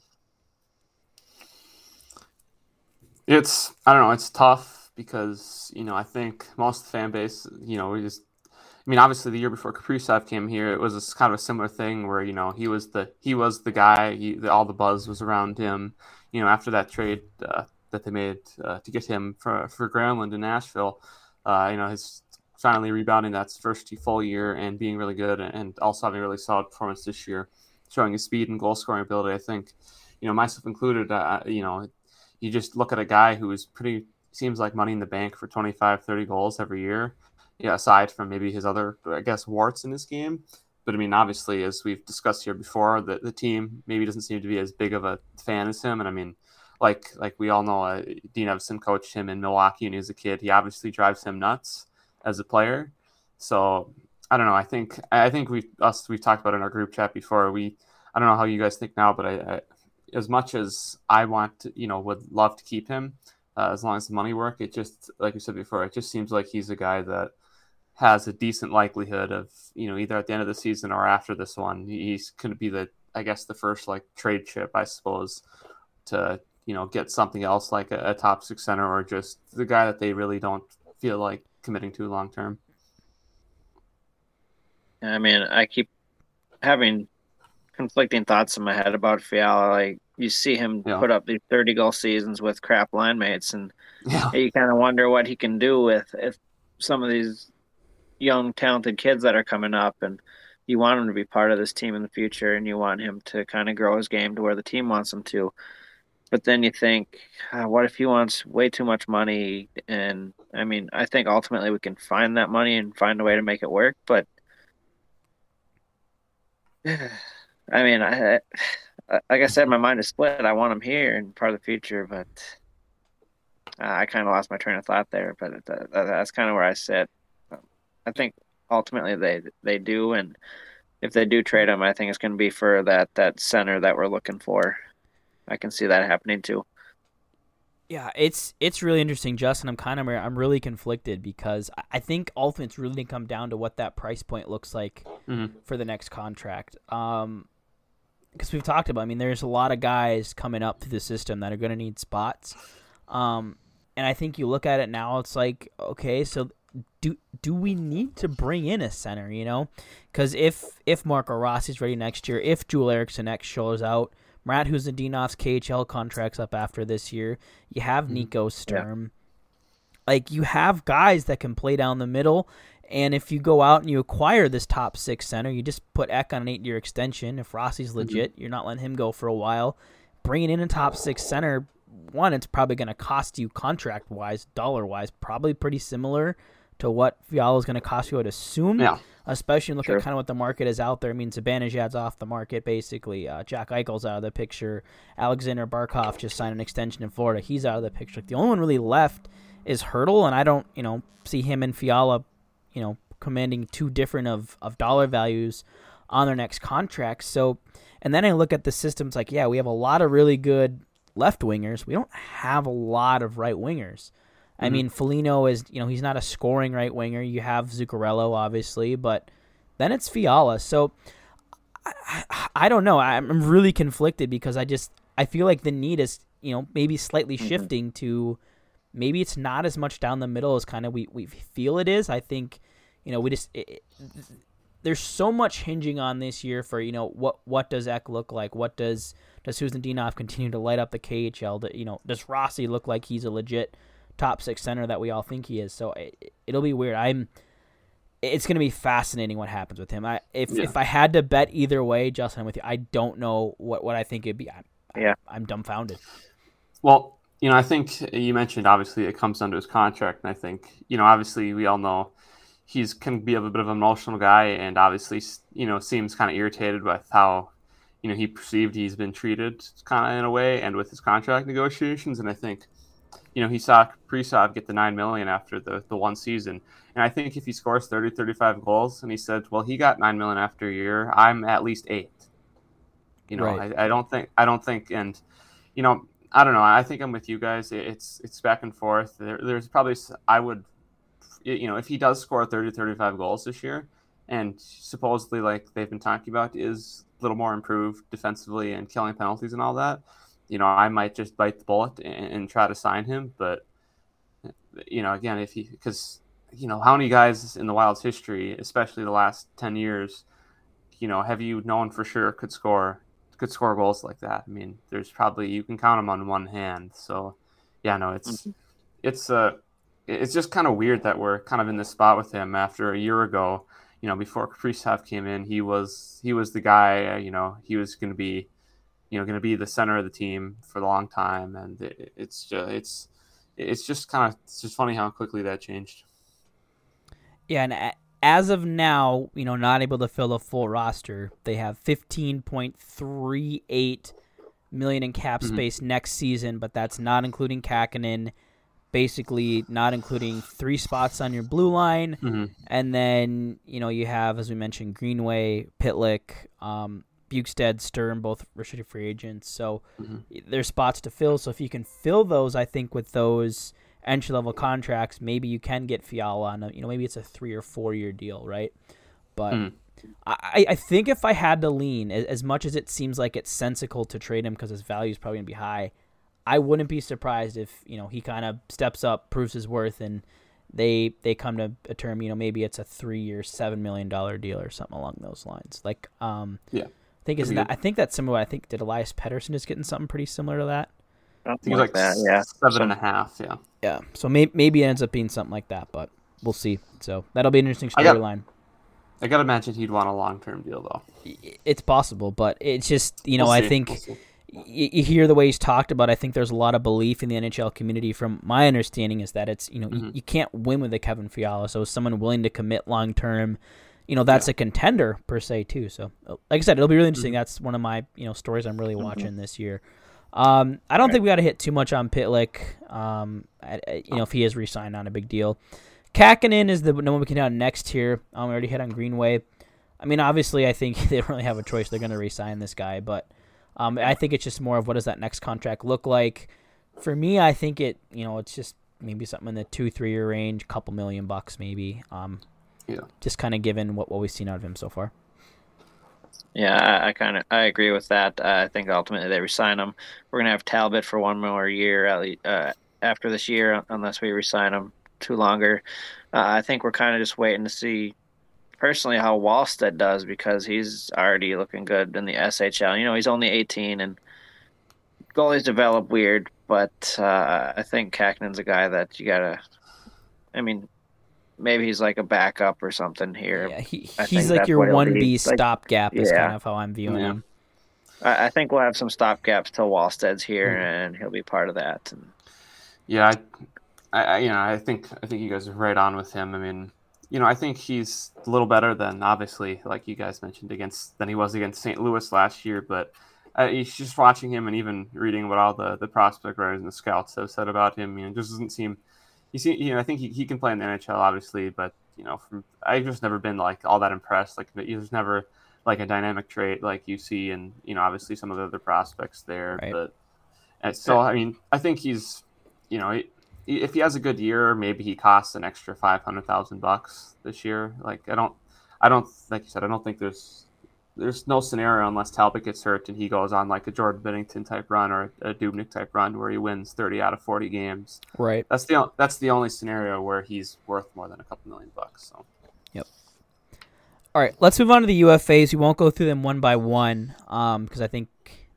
S7: It's I don't know. It's tough because you know I think most of the fan base, you know, we just. I mean, obviously, the year before Kaprizov came here, it was kind of a similar thing where you know he was the he was the guy. He, the, all the buzz was around him. You know, after that trade uh, that they made uh, to get him for for Granlund in Nashville, uh, you know, his finally rebounding that first full year and being really good, and also having a really solid performance this year, showing his speed and goal scoring ability. I think, you know, myself included, uh, you know, you just look at a guy who is pretty seems like money in the bank for 25 30 goals every year yeah aside from maybe his other i guess warts in his game. But i mean obviously as we've discussed here before the, the team maybe doesn't seem to be as big of a fan as him. And i mean like like we all know uh, Dean Evason coached him in milwaukee when he was a kid. He obviously drives him nuts as a player. So i don't know. I think i think we us we've talked about in our group chat before. We i don't know how you guys think now but i, I as much as I want, to, you know, would love to keep him uh, as long as the money work, it just, like you said before, it just seems like he's a guy that has a decent likelihood of, you know, either at the end of the season or after this one, he's going to be the, I guess, the first like trade chip, I suppose, to you know get something else like a, a top six center or just the guy that they really don't feel like committing to long term.
S6: I mean, I keep having conflicting thoughts in my head about Fiala. Like you see him
S7: Yeah.
S6: put up these thirty goal seasons with crap line mates, and
S7: Yeah,
S6: you kind of wonder what he can do with if some of these young talented kids that are coming up, and you want him to be part of this team in the future, and you want him to kind of grow his game to where the team wants him to. But then you think, ah, what if he wants way too much money? And I mean, I think ultimately we can find that money and find a way to make it work. But I mean, I, I like I said, my mind is split. I want him here and part of the future, but uh, I kind of lost my train of thought there. But that, that, that's kind of where I sit. Um, I think ultimately they they do, and if they do trade him, I think it's going to be for that that center that we're looking for. I can see that happening too.
S5: Yeah, it's it's really interesting, Justin. I'm kind of I'm really conflicted because I- I think ultimately it's really gonna come down to what that price point looks like
S7: Mhm.
S5: for the next contract. Um, because we've talked about, I mean, there's a lot of guys coming up through the system that are gonna need spots. Um, and I think you look at it now, it's like, okay, so do do we need to bring in a center? You know, because if if Marco Rossi's ready next year, if Joel Eriksson Ek shows out, Marat Khusnutdinov's KHL contract's up after this year. You have
S6: Mm-hmm.
S5: Nico Sturm. Like you have guys that can play down the middle. And if you go out and you acquire this top six center, you just put Ek on an eight year extension. If Rossi's legit, you're not letting him go for a while. Bringing in a top six center, one, it's probably going to cost you contract wise, dollar wise, probably pretty similar to what Fiala is going to cost you, I'd assume.
S7: Yeah.
S5: Especially look
S6: Sure.
S5: at kind of what the market is out there. I mean, Zibanejad's off the market basically. Uh, Jack Eichel's out of the picture. Alexander Barkov just signed an extension in Florida. He's out of the picture. The only one really left is Hertl, and I don't, you know, see him and Fiala, you know, commanding two different of, of dollar values on their next contracts. So, and then I look at the systems like, yeah, we have a lot of really good left wingers. We don't have a lot of right wingers. I mm-hmm. mean, Foligno is, you know, he's not a scoring right winger. You have Zuccarello, obviously, but then it's Fiala. So I, I, I don't know. I'm I'm really conflicted because I just I feel like the need is, you know, maybe slightly mm-hmm. shifting to maybe it's not as much down the middle as kind of we, we feel it is. I think, you know, we just it, it- there's so much hinging on this year for you know what what does Ek look like? What does Khusnutdinov continue to light up the KHL? Do- You know, does Rossi look like he's a legit top six center that we all think he is? So it, it'll be weird. I'm. It's going to be fascinating what happens with him. I if
S7: Yeah.
S5: if I had to bet either way, Justin, I'm with you. I don't know what what I think it'd be. I,
S6: Yeah.
S5: I'm dumbfounded.
S7: Well, you know, I think you mentioned obviously it comes under his contract, and I think you know, obviously we all know he's can be a bit of an emotional guy, and obviously you know seems kind of irritated with how you know he perceived he's been treated kind of in a way, and with his contract negotiations, and I think you know he saw Kaprizov get the nine million after the the one season, and I think if he scores 30, 35 goals, and he said, well, he got nine million after a year, I'm at least eight. You know,
S5: Right.
S7: I, I don't think I don't think, and you know, I don't know. I think I'm with you guys. It's it's back and forth. There, there's probably I would, you know, if he does score 30, 35 goals this year, and supposedly like they've been talking about is a little more improved defensively and killing penalties and all that, you know, I might just bite the bullet and, and try to sign him. But you know, again, if he because you know how many guys in the Wild's history, especially the last ten years, you know, have you known for sure could score could score goals like that? I mean, there's probably you can count them on one hand. So, yeah, no, it's it's uh it's just kind of weird that we're kind of in this spot with him after a year ago. You know, before Kaprizov came in, he was he was the guy. Uh, you know, he was going to be, you know, going to be the center of the team for a long time, and it, it's just it's it's just kind of it's just funny how quickly that changed.
S5: Yeah, and a- as of now, you know, not able to fill a full roster. They have 15.38 million in cap
S7: Mhm.
S5: space next season, but that's not including Kähkönen. Basically, not including three spots on your blue line,
S7: Mm-hmm.
S5: and then you know you have, as we mentioned, Greenway, Pitlick, um, Bjugstad, Sturm, both restricted free agents. So
S7: Mhm.
S5: there's spots to fill. So if you can fill those, I think with those entry level contracts, maybe you can get Fiala on a, you know, maybe it's a three or four year deal, right? But
S7: Mm.
S5: I, I think if I had to lean, as much as it seems like it's sensical to trade him because his value is probably gonna be high, I wouldn't be surprised if you know he kind of steps up, proves his worth, and they they come to a term. You know, maybe it's a three year, seven million dollar deal or something along those lines. Like, um,
S7: Yeah.
S5: I think is that I think that's similar. I think did Elias Pettersson is getting something pretty similar to that.
S7: I
S6: Something
S7: think
S6: like
S7: it was like
S6: that. Yeah.
S7: seven and a half. Yeah.
S5: Yeah, so maybe maybe it ends up being something like that, but we'll see. So that'll be an interesting storyline.
S7: I gotta imagine he'd want a long term deal though.
S5: It's possible, but it's just you know
S7: We'll
S5: I think
S7: We'll
S5: you hear the way he's talked about. I think there's a lot of belief in the NHL community. From my understanding, is that it's you know y-
S7: Mhm.
S5: you, can't win with a Kevin Fiala. So someone willing to commit long term, you know that's a contender per se too. So like I said, it'll be really
S7: Mm-hmm.
S5: interesting. That's one of my you know stories I'm really watching this year. Um, I don't think we got to hit too much on Pitlick. Um, I, I- you know if he is re-signed, not a big deal. Kähkönen is the one we can hit on next here. Um, we already hit on Greenway. I mean, obviously, I think they don't really have a choice. They're going to re-sign this guy, but um, I think it's just more of what does that next contract look like. For me, I think it, you know, it's just maybe something in the two, three year range, couple million bucks, maybe. Um,
S7: Yeah.
S5: Just kind of given what, what we've seen out of him so far.
S6: Yeah, I, I kind of I agree with that. Uh, I think ultimately they resign him. We're gonna have Talbot for one more year at least, uh, after this year unless we resign him too longer. Uh, I think we're kind of just waiting to see personally how Wallstedt does because he's already looking good in the SHL. You know, he's only 18 and goalies develop weird, but uh, I think Kähkönen's a guy that you gotta. I mean, maybe he's like a backup or something here.
S5: Yeah, he, he's like your one
S6: be.
S5: B
S6: Like,
S5: stopgap is
S6: yeah.
S5: kind of how I'm viewing
S7: Yeah.
S5: him.
S6: I, I think we'll have some stopgaps till Wallstedt's here,
S7: Mhm.
S6: and he'll be part of that. And
S7: Yeah, I, I, I, you know, I think I think you guys are right on with him. I mean, you know, I think he's a little better than obviously, like you guys mentioned, against than he was against St. Louis last year. But uh, he's just watching him and even reading what all the the prospect writers and the scouts have said about him. You know, it just doesn't seem. You see, you know, I think he, he can play in the NHL, obviously, but you know, from I've just never been like all that impressed. Like, there's never like a dynamic trait like you see, and you know, obviously some of the other prospects there.
S5: Right.
S7: But uh, and so, I mean, I think he's, you know, he, if he has a good year, maybe he costs an extra five hundred thousand bucks this year. Like, I don't, I don't, like you said, I don't think there's. There's no scenario unless Talbot gets hurt and he goes on like a Jordan Binnington type run or a Dubnyk type run where he wins 30 out of 40 games.
S5: Right.
S7: That's the that's the only scenario where he's worth more than a couple million bucks. So Yep.
S5: All right, let's move on to the UFAs. We won't go through them one by one because I think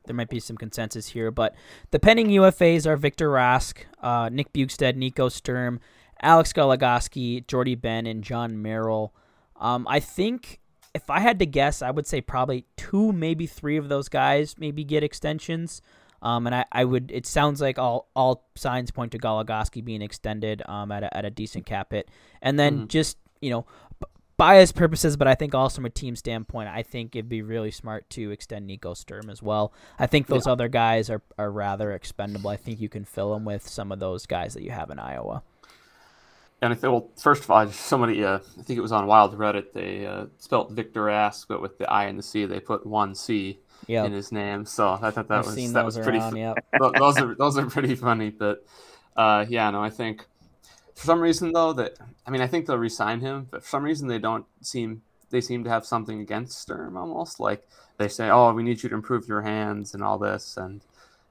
S5: there might be some consensus here. But the pending UFAs are Victor Rask, uh, Nick Bjugstad, Nico Sturm, Alex Goligoski, Jordie Benn, and Jon Merrill. Um, I think if I had to guess, I would say probably two, maybe three of those guys maybe get extensions. Um, and I, I would. It sounds like all all signs point to Goligoski being extended um, at a, at a decent cap hit, and then
S7: Mhm.
S5: just you know bias purposes, but I think also from a team standpoint, I think it'd be really smart to extend Nico Sturm as well. I think those other guys are, are rather expendable. I think you can fill them with some of those guys that you have in Iowa.
S7: And I think, well, first of all, somebody, uh, I think it was on Wild Reddit, they uh, spelt Victor Ask, but with the I and the C, they put one C
S5: Yeah,
S7: in his name. So I thought that
S5: I've
S7: was that was pretty.
S5: around. Yeah,
S7: those are those are pretty funny, but uh, yeah, no, I think for some reason though that I mean I think they'll resign him, but for some reason they don't seem they seem to have something against Sturm almost like they say, oh, we need you to improve your hands and all this and.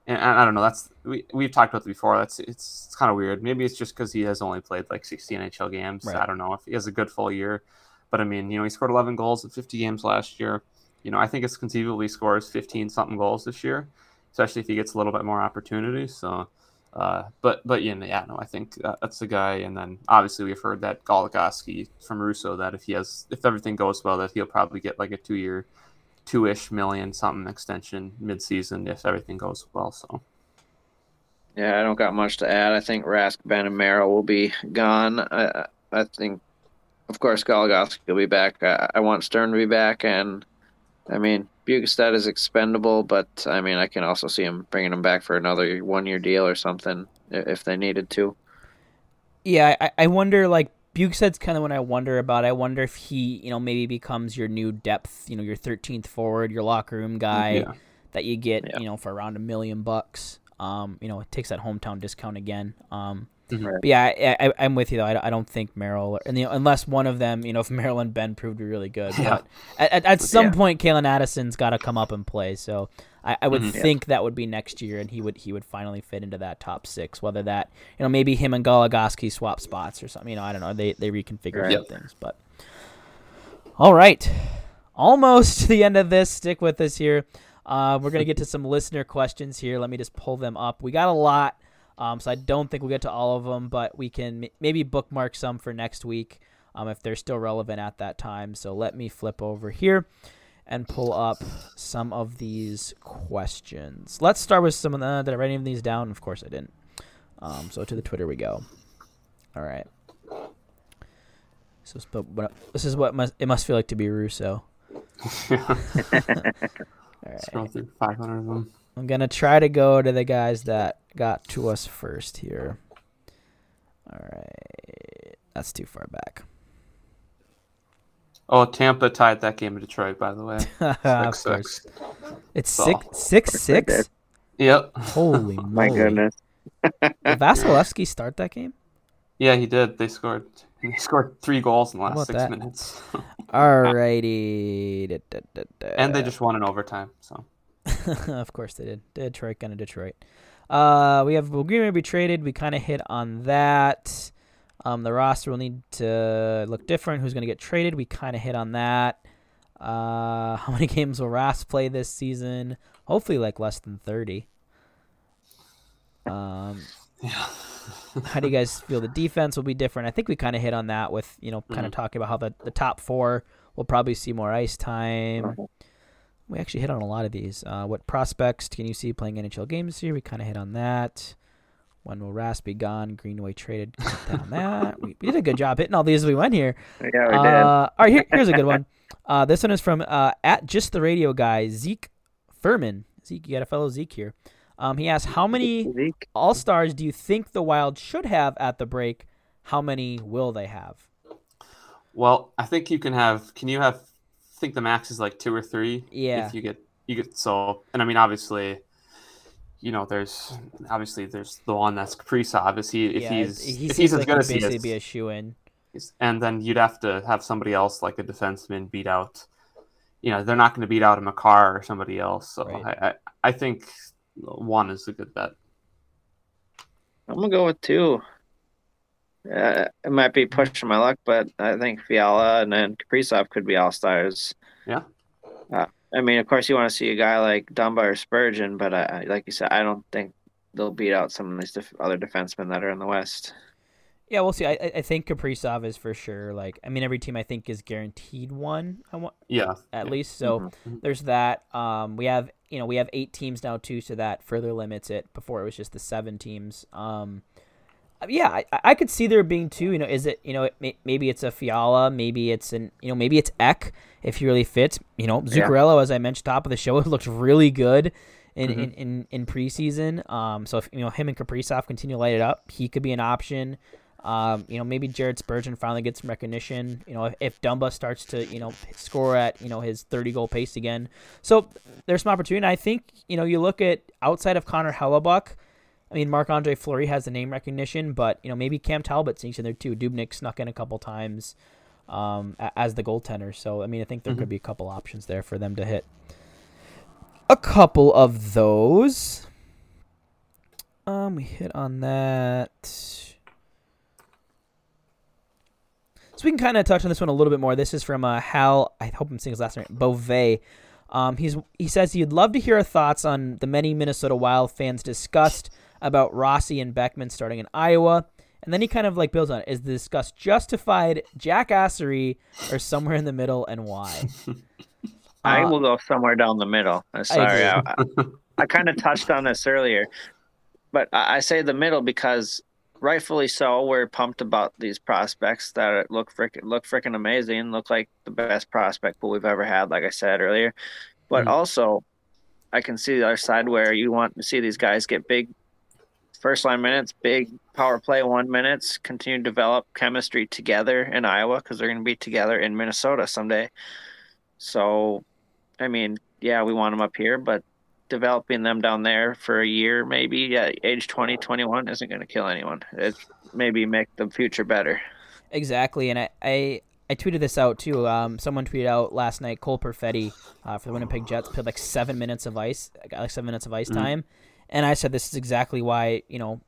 S7: And I don't know. That's we we've talked about it before. That's it's, it's kind of weird. Maybe it's just because he has only played like 60 NHL games.
S5: Right.
S7: I don't know if he has a good full year, but I mean, you know, he scored 11 goals in 50 games last year you know, I think it's conceivable he scores 15 something goals this year, especially if he gets a little bit more opportunity. So, uh, but but yeah, no, yeah, no, I think that, that's the guy. And then obviously we've heard that Goligoski from Russo that if he has if everything goes well, that he'll probably get like a two year, two ish million something extension mid season if everything goes well. So
S6: Yeah, I don't got much to add. I think Rask, Benn, and Merrill will be gone. I, I think, of course, Goligoski will be back. I, I want Sturm to be back, and I mean, Bjugstad is expendable, but I mean, I can also see him bringing him back for another one-year deal or something if they needed to.
S5: yeah. I, I wonder like Bjugstad's kind of what I wonder about. I wonder if he you know maybe becomes your new depth, you know, your 13th forward, your locker room guy
S7: yeah,
S5: that you get
S6: Yeah.
S5: you know for around a million bucks. Um, you know, it takes that hometown discount again. Um.
S6: Right.
S5: but yeah, I, I, I'm with you though. I, I don't think Merrill, and you know, unless one of them, you know, if Merrill and Benn proved really good,
S7: Yeah.
S5: but at, at, at some
S6: Yeah.
S5: point, Calen Addison's got to come up and play. So I, I would
S7: Mhm.
S6: Yeah.
S5: think that would be next year, and he would he would finally fit into that top six. Whether that, you know, maybe him and Goligoski swap spots or something. You know, I don't know. They they reconfigure
S6: Right.
S5: things, but all right, almost to the end of this. Stick with us here. Uh, we're gonna get to some listener questions here. Let me just pull them up. We got a lot, um, so I don't think we'll get to all of them, but we can m- maybe bookmark some for next week um, if they're still relevant at that time. So let me flip over here and pull up some of these questions. Let's start with some of the. Did I write any of these down? Of course I didn't. Um, so to the Twitter we go. All right. So this is what must, it must feel like to be Russo. All right.
S7: scroll through 500 of them.
S5: I'm gonna try to go to the guys that got to us first here. All right, that's too far back.
S7: Oh, Tampa tied that game in Detroit, by the way.
S5: of
S7: Six,
S5: course,
S7: six.
S5: it's
S7: So-
S5: six six
S6: course they
S5: six.
S6: did.
S7: Yep.
S5: Holy
S6: My goodness.
S5: Did Vasilevskiy start that game?
S7: Yeah, he did. They scored. He scored three goals in the last six
S5: that?
S7: minutes,
S5: Alrighty. Da, da, da, da.
S7: and they just won in overtime. So
S5: of course they did. Detroit gonna Detroit. Uh, we have Greenway be traded. We kind of hit on that. Um, the roster will need to look different. Who's going to get traded? We kind of hit on that. Uh, how many games will Rask play this season? Hopefully, like less than thirty. Um,
S7: Yeah.
S5: how do you guys feel the defense will be different? I think we kind of hit on that with you know kind of talking about how the, the top four will probably see more ice time. We actually hit on a lot of these. Uh, what prospects can you see playing NHL games here? We kind of hit on that. When will Rask be gone? Greenway traded. We that. We, we did a good job hitting all these as we went here.
S6: Yeah, we
S5: Uh,
S6: did.
S5: all right, here, here's a good one. Uh, this one is from uh, at just the radio guy Zeke Furman. Zeke, you got a fellow Zeke here. Um, he asked, "How many All Stars do you think the Wild should have at the break? How many will they have?"
S7: Well, I think you can have. Can you have? I think the max is like two or three.
S5: Yeah.
S7: If you get you get so, and I mean obviously, you know, there's obviously there's the one that's Kaprizov. Is he if
S5: yeah,
S7: he's
S5: he
S7: if
S5: seems
S7: he's as
S5: like
S7: good
S5: he'd
S7: as he
S5: basically
S7: is,
S5: be a shoe in.
S7: And then you'd have to have somebody else like a defenseman beat out. You know, they're not going to beat out a Makar or somebody else. So
S5: Right.
S7: I, I, I think one is a good bet.
S6: I'm gonna go with two. Uh, it might be pushing my luck, but I think Fiala and then Kaprizov could be all stars.
S7: Yeah.
S6: Uh, I mean, of course, you want to see a guy like Dumba or Spurgeon, but I, I- like you said, I don't think they'll beat out some of these def- other defensemen that are in the West.
S5: Yeah, we'll see. I, I- I think Kaprizov is for sure. Like, I mean, every team I think is guaranteed one. I want
S7: Yeah.
S5: at least. So
S7: Mhm.
S5: there's that. Um, we have you know we have eight teams now too, so that further limits it. Before it was just the seven teams. Um, uh, yeah, I, I could see there being two. You know, is it you know it may, maybe it's a Fiala, maybe it's an you know maybe it's Ek if he really fits. You know,
S6: Yeah.
S5: Zuccarello, as I mentioned top of the show, looked really good. In,
S7: Mhm.
S5: in, in, in preseason, um, so if you know him and Kaprizov continue to light it up, he could be an option. Um, you know, maybe Jared Spurgeon finally gets some recognition. You know, if, if Dumba starts to, you know, score at, you know, his 30 goal pace again. So there's some opportunity. I think, you know, you look at outside of Connor Hellebuyck, I mean, Marc Andre Fleury has the name recognition, but, you know, maybe Cam Talbot sneaks in there too. Dubnyk snuck in a couple times um, as the goaltender. So, I mean, I think there could be a couple options there for them to hit. A couple of those. Um, we hit on that. So we can kind of touch on this one a little bit more. This is from uh, Hal. I hope I'm saying his last name. Beauvais. Um, he's he says he'd love to hear our thoughts on the many Minnesota Wild fans discussed about Rossi and Beckman starting in Iowa. And then he kind of like builds on it. Is the disgust justified, jackassery, or somewhere in the middle, and why?
S6: I
S5: Uh,
S6: will go somewhere down the middle. I'm sorry, I, I, I kind of touched on this earlier, but I, I say the middle because rightfully so. We're pumped about these prospects that look frickin' look freaking amazing. Look like the best prospect pool we've ever had, like I said earlier. But
S7: Mhm.
S6: also, I can see the other side where you want to see these guys get big first line minutes, big power play one minutes, continue to develop chemistry together in Iowa because they're going to be together in Minnesota someday. So, I mean, yeah, we want them up here, but developing them down there for a year, maybe at age 20, 21, isn't going to kill anyone. It maybe make the future better.
S5: Exactly, and I, I I tweeted this out too. Um, someone tweeted out last night. Cole Perfetti uh, for the Winnipeg Jets played like seven minutes of ice, got like seven minutes of ice time, and I said this is exactly why you know,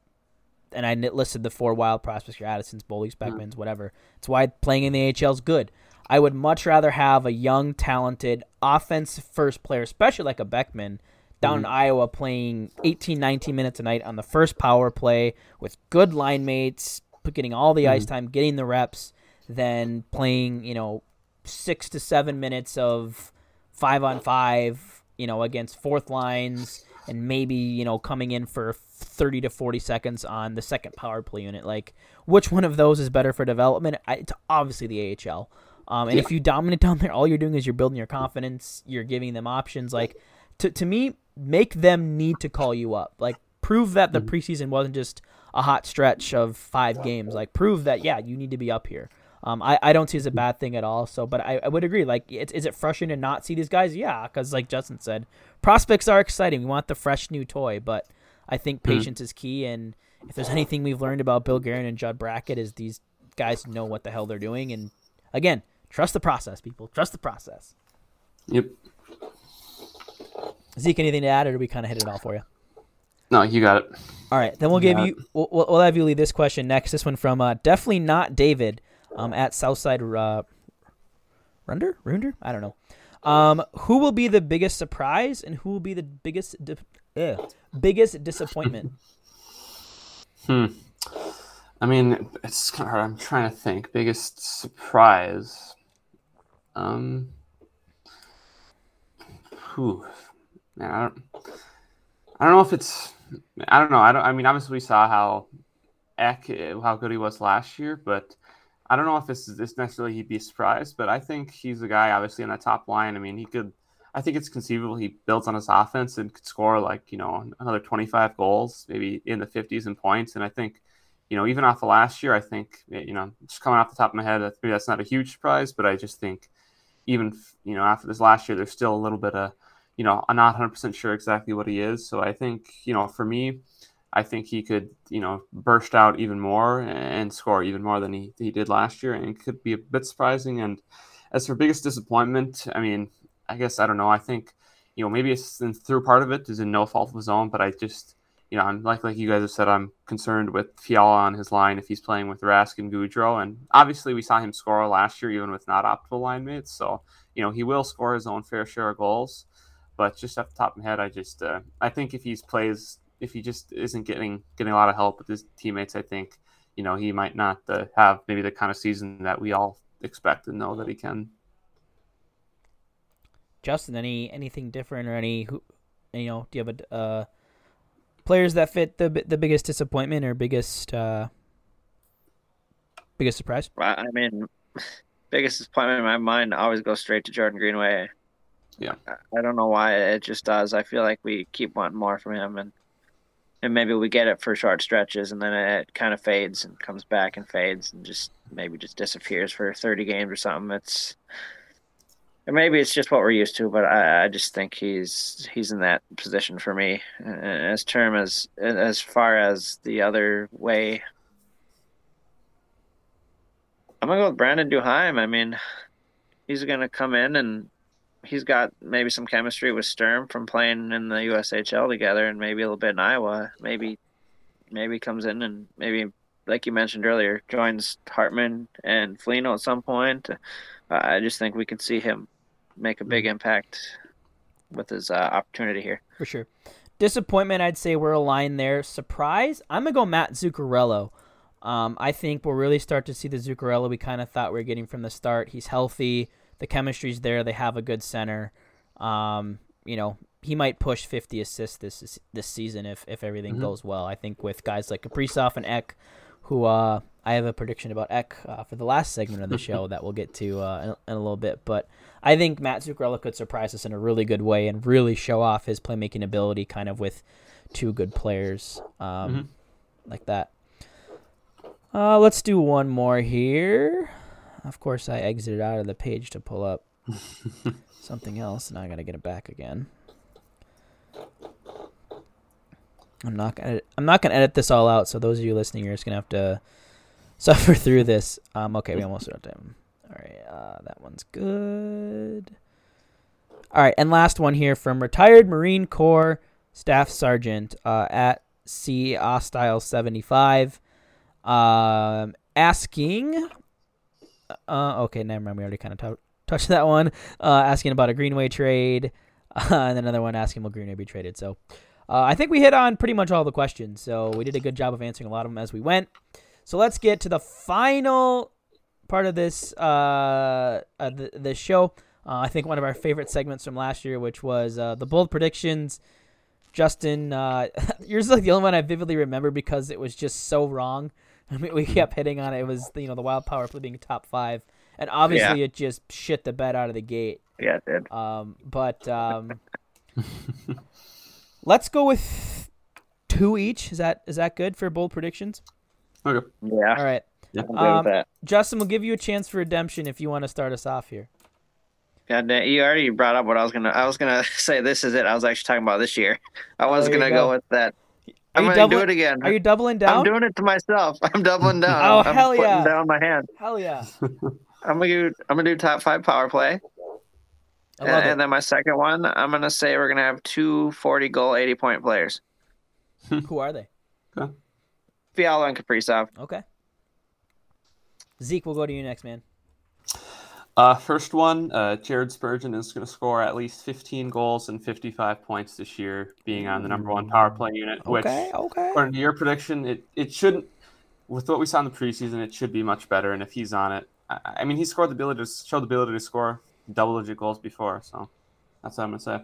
S5: and I listed the four wild prospects: your Addisons, Boldies, Beckmans, whatever. It's why playing in the AHL is good. I would much rather have a young, talented, offense first player, especially like a Beckman, down in mm-hmm. Iowa playing 18, 19 minutes a night on the first power play with good line mates, getting all the ice mm-hmm. time, getting the reps, than playing, you know, six to seven minutes of five on five, you know, against fourth lines and maybe, you know, coming in for 30 to 40 seconds on the second power play unit. Like, which one of those is better for development? I, it's obviously the AHL. Um, and if you dominate down there, all you're doing is you're building your confidence. You're giving them options. Like, to, to me, make them need to call you up. Like, prove that the preseason wasn't just a hot stretch of five games. Like, prove that, yeah, you need to be up here. Um, I, I don't see it as a bad thing at all. So, but I, I would agree. Like, it's, is it frustrating to not see these guys? Yeah, because like Justin said, prospects are exciting. We want the fresh new toy, but I think patience is key. And if there's anything we've learned about Bill Guerin and Judd Brackett, is these guys know what the hell they're doing. And again, trust the process, people. Trust the process.
S7: Yep.
S5: Zeke, anything to add, or do we kind of hit it all for you?
S7: No, you got it.
S5: All right, then we'll give you we'll, we'll we'll have you lead this question next. This one from uh, definitely not David, um, at Southside uh, Runder Runder. I don't know. Um, who will be the biggest surprise and who will be the biggest di- eh, biggest disappointment?
S7: Hmm. I mean, it's kind of hard. I'm trying to think. Biggest surprise. Um. Whew. Man, I don't. I don't know if it's. I don't know. I don't. I mean, obviously we saw how Ek, how good he was last year, but I don't know if this is this necessarily he'd be surprised. But I think he's a guy, obviously, in that top line. I mean, he could. I think it's conceivable he builds on his offense and could score like you know another 25 goals, maybe in the 50s in points. And I think, you know, even off of last year, I think eh, you know just coming off the top of my head, maybe that's not a huge surprise, but I just think even you know after this last year, there's still a little bit of you know I'm not 100 percent sure exactly what he is. So I think you know for me, I think he could you know burst out even more and score even more than he, he did last year, and it could be a bit surprising. And as for biggest disappointment, I mean, I guess I don't know. I think you know maybe it's through part of it is in no fault of his own, but I just you know I'm like like you guys have said, I'm concerned with Fiala on his line if he's playing with Rask and Gaudreau, and obviously we saw him score last year even with not optimal line mates, so you know he will score his own fair share of goals. But just off the top of my head, I just uh, I think if he's plays if he just isn't getting getting a lot of help with his teammates, I think you know he might not uh, have maybe the kind of season that we all expect and know that he can.
S5: Justin, any anything different or any who, you know, do you have a uh, players that fit the the biggest disappointment or biggest uh, biggest surprise?
S6: I I mean, biggest disappointment in my mind always goes straight to Jordan Greenway.
S7: Yeah.
S6: I- I don't know why it just does. I feel like we keep wanting more from him, and and maybe we get it for short stretches, and then it kind of fades and comes back and fades, and just maybe just disappears for thirty games or something. It's or maybe it's just what we're used to, but I, I just think he's he's in that position for me. As term as as far as the other way, I'm gonna go with Brandon Duhaime. I mean, he's gonna come in and he's got maybe some chemistry with Sturm from playing in the USHL together, and maybe a little bit in Iowa. Maybe maybe comes in and maybe like you mentioned earlier joins Hartman and Foligno at some point. Uh, I just think we could see him make a big impact with his uh, opportunity here.
S5: For sure. Disappointment, I'd say we're aligned there. Surprise, I'm gonna go Matt Zuccarello. Um, I think we'll really start to see the Zuccarello we kind of thought we were getting from the start. He's healthy, the chemistry's there, they have a good center. Um, you know, he might push 50 assists this this season if if everything
S7: Mhm.
S5: goes well. I think with guys like Kaprizov and Ek, who uh, I have a prediction about Ek uh, for the last segment of the show that we'll get to uh, in, in a little bit. But I think Matt Zuccarello could surprise us in a really good way and really show off his playmaking ability, kind of with two good players um,
S7: Mhm.
S5: like that. Uh, let's do one more here. Of course, I exited out of the page to pull up something else, and I gotta get it back again. I'm not gonna. I'm not gonna edit this all out. So those of you listening you're just gonna have to suffer through this. Um. Okay, we almost out time. All right. Uh, that one's good. All right, and last one here from retired Marine Corps Staff Sergeant uh, at C seventy five, um, asking. Uh, okay, never mind. We already kind of t- touched that one. Uh, asking about a Greenway trade, uh, and another one asking will Greenway be traded. So, uh, I think we hit on pretty much all the questions. So we did a good job of answering a lot of them as we went. So let's get to the final part of this uh, the, the show. Uh, I think one of our favorite segments from last year, which was uh, the bold predictions. Justin, yours is like the only one I vividly remember because it was just so wrong. I mean, we kept hitting on it. It was you know the Wild Power Play being top five, and obviously it just shit the bed out of the gate.
S6: Yeah, it did.
S5: Um, but um, let's go with two each. Is that is that good for bold predictions?
S7: Okay.
S6: Yeah,
S5: All right,
S6: I'm good
S5: Um,
S6: with that.
S5: Justin, we'll give you a chance for redemption if you want to start us off here.
S6: Yeah, Dan, you already brought up what I was gonna. I was gonna say this is it. I was actually talking about this year. I was
S5: Oh,
S6: gonna
S5: go.
S6: go. with that.
S5: Are
S6: I'm
S5: you
S6: gonna
S5: doubling?
S6: do it again.
S5: Are you doubling down?
S6: I'm doing it to myself. I'm doubling down.
S5: Oh,
S6: I'm
S5: hell
S6: putting
S5: yeah.
S6: down my hand.
S5: Hell yeah!
S6: I'm gonna do. I'm gonna do top five power play, and, and then my second one, I'm gonna say we're gonna have two 40 goal, 80 point players.
S5: Who are they?
S6: Fiala and Kaprizov.
S5: Okay. Zeke, we'll go to you next, man.
S7: Uh, first one, uh, Jared Spurgeon is going to score at least 15 goals and 55 points this year, being on the number one power play unit. Which,
S5: Okay, okay.
S7: according to your prediction, it, it shouldn't. With what we saw in the preseason, it should be much better. And if he's on it, I, I mean, he scored the ability to showed the ability to score double-digit goals before, so that's what I'm going to say.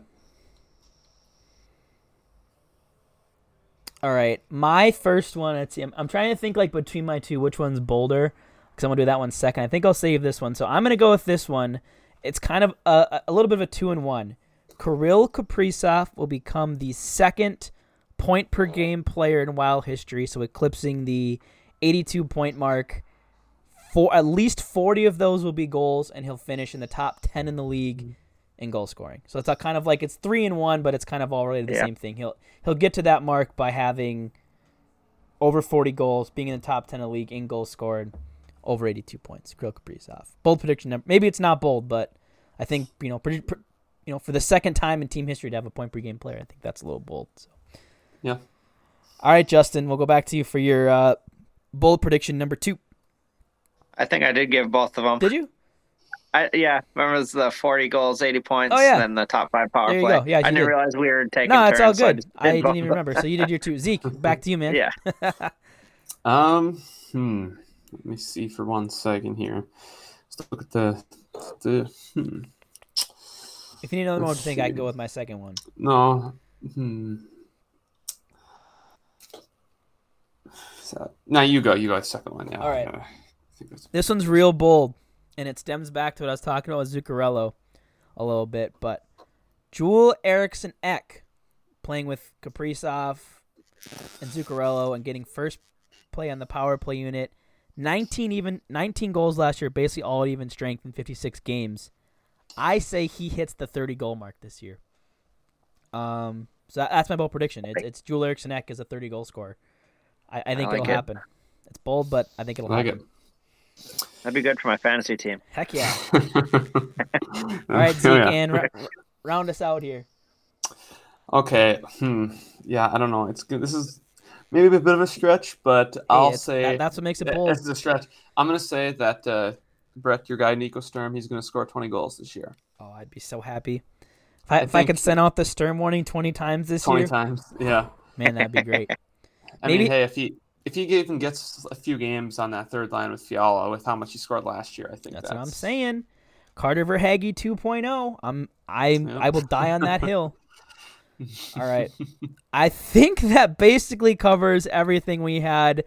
S5: All right, my first one. Let's see. I'm, I'm trying to think like between my two, which one's bolder? Because I'm gonna do that one second. I think I'll save this one. So I'm gonna go with this one. It's kind of a, a little bit of a two and one. Kirill Kaprizov will become the second point per game player in Wild history, so eclipsing the 82 point mark. For at least 40 of those will be goals, and he'll finish in the top 10 in the league in goal scoring. So it's a kind of like it's three and one, but it's kind of all related to the
S6: Yeah.
S5: same thing. He'll he'll get to that mark by having over 40 goals, being in the top 10 of the league in goals scored, over 82 points. Kirill Kaprizov. Bold prediction number. Maybe it's not bold, but I think you know, pretty, pr you know, for the second time in team history to have a point per game player, I think that's a little bold. So.
S7: Yeah.
S5: All right, Justin, we'll go back to you for your uh, bold prediction number two.
S6: I think I did give both of them.
S5: Did you?
S6: I, yeah, remember it was the 40 goals, 80 points,
S5: Oh, yeah.
S6: and then the top five power
S5: There you
S6: play.
S5: go. Yeah, you
S6: I didn't
S5: did.
S6: realize we were taking
S5: No, it's all
S6: turns, so I
S5: good.
S6: just
S5: I,
S6: did both
S5: didn't even remember. So you did your two. Zeke, back to you, man.
S6: Yeah.
S7: Um, hmm. Let me see for one second here. Let's look at the the. Hmm.
S5: If you need another one to think, I can go with my second one.
S7: No. Hmm. So, no, you go. You go. The second one. Yeah.
S5: All right.
S7: I
S5: This one's real bold, and it stems back to what I was talking about with Zuccarello a little bit. But Joel Eriksson Ek playing with Kaprizov and Zuccarello and getting first play on the power play unit. 19 even 19 goals last year, basically all even strength in 56 games. I say he hits the 30 goal mark this year. Um, so that's my bold prediction. It's it's Joel Eriksson Ek as a 30 goal scorer. I, I think
S6: like
S5: it'll
S6: it.
S5: happen. It's bold, but I think it'll
S7: I like
S5: happen.
S7: it.
S6: That'd be good for my fantasy team.
S5: Heck yeah.
S7: All
S5: All right, Zeke, and ra- round us out here.
S7: Okay. Hmm. Yeah, I don't know. It's good. This is maybe a bit of a stretch, but I'll say
S5: that- that's what makes it bold.
S7: It's a stretch. I'm gonna say that uh, Brett, your guy Nico Sturm, he's gonna score 20 goals this year.
S5: Oh, I'd be so happy if I,
S7: I
S5: if I could send out the Sturm warning 20 times this
S7: 20
S5: year.
S7: times. Yeah.
S5: Man, that'd be great.
S7: I
S5: Maybe-
S7: mean, hey, if he if he even gets a few games on that third line with Fiala with how much he scored last year, I think
S5: That's
S7: that's,
S5: what I'm saying. Carter Verhaeghe 2.0. I'm I
S7: Yep.
S5: I will die on that hill. All right. I think that basically covers everything we had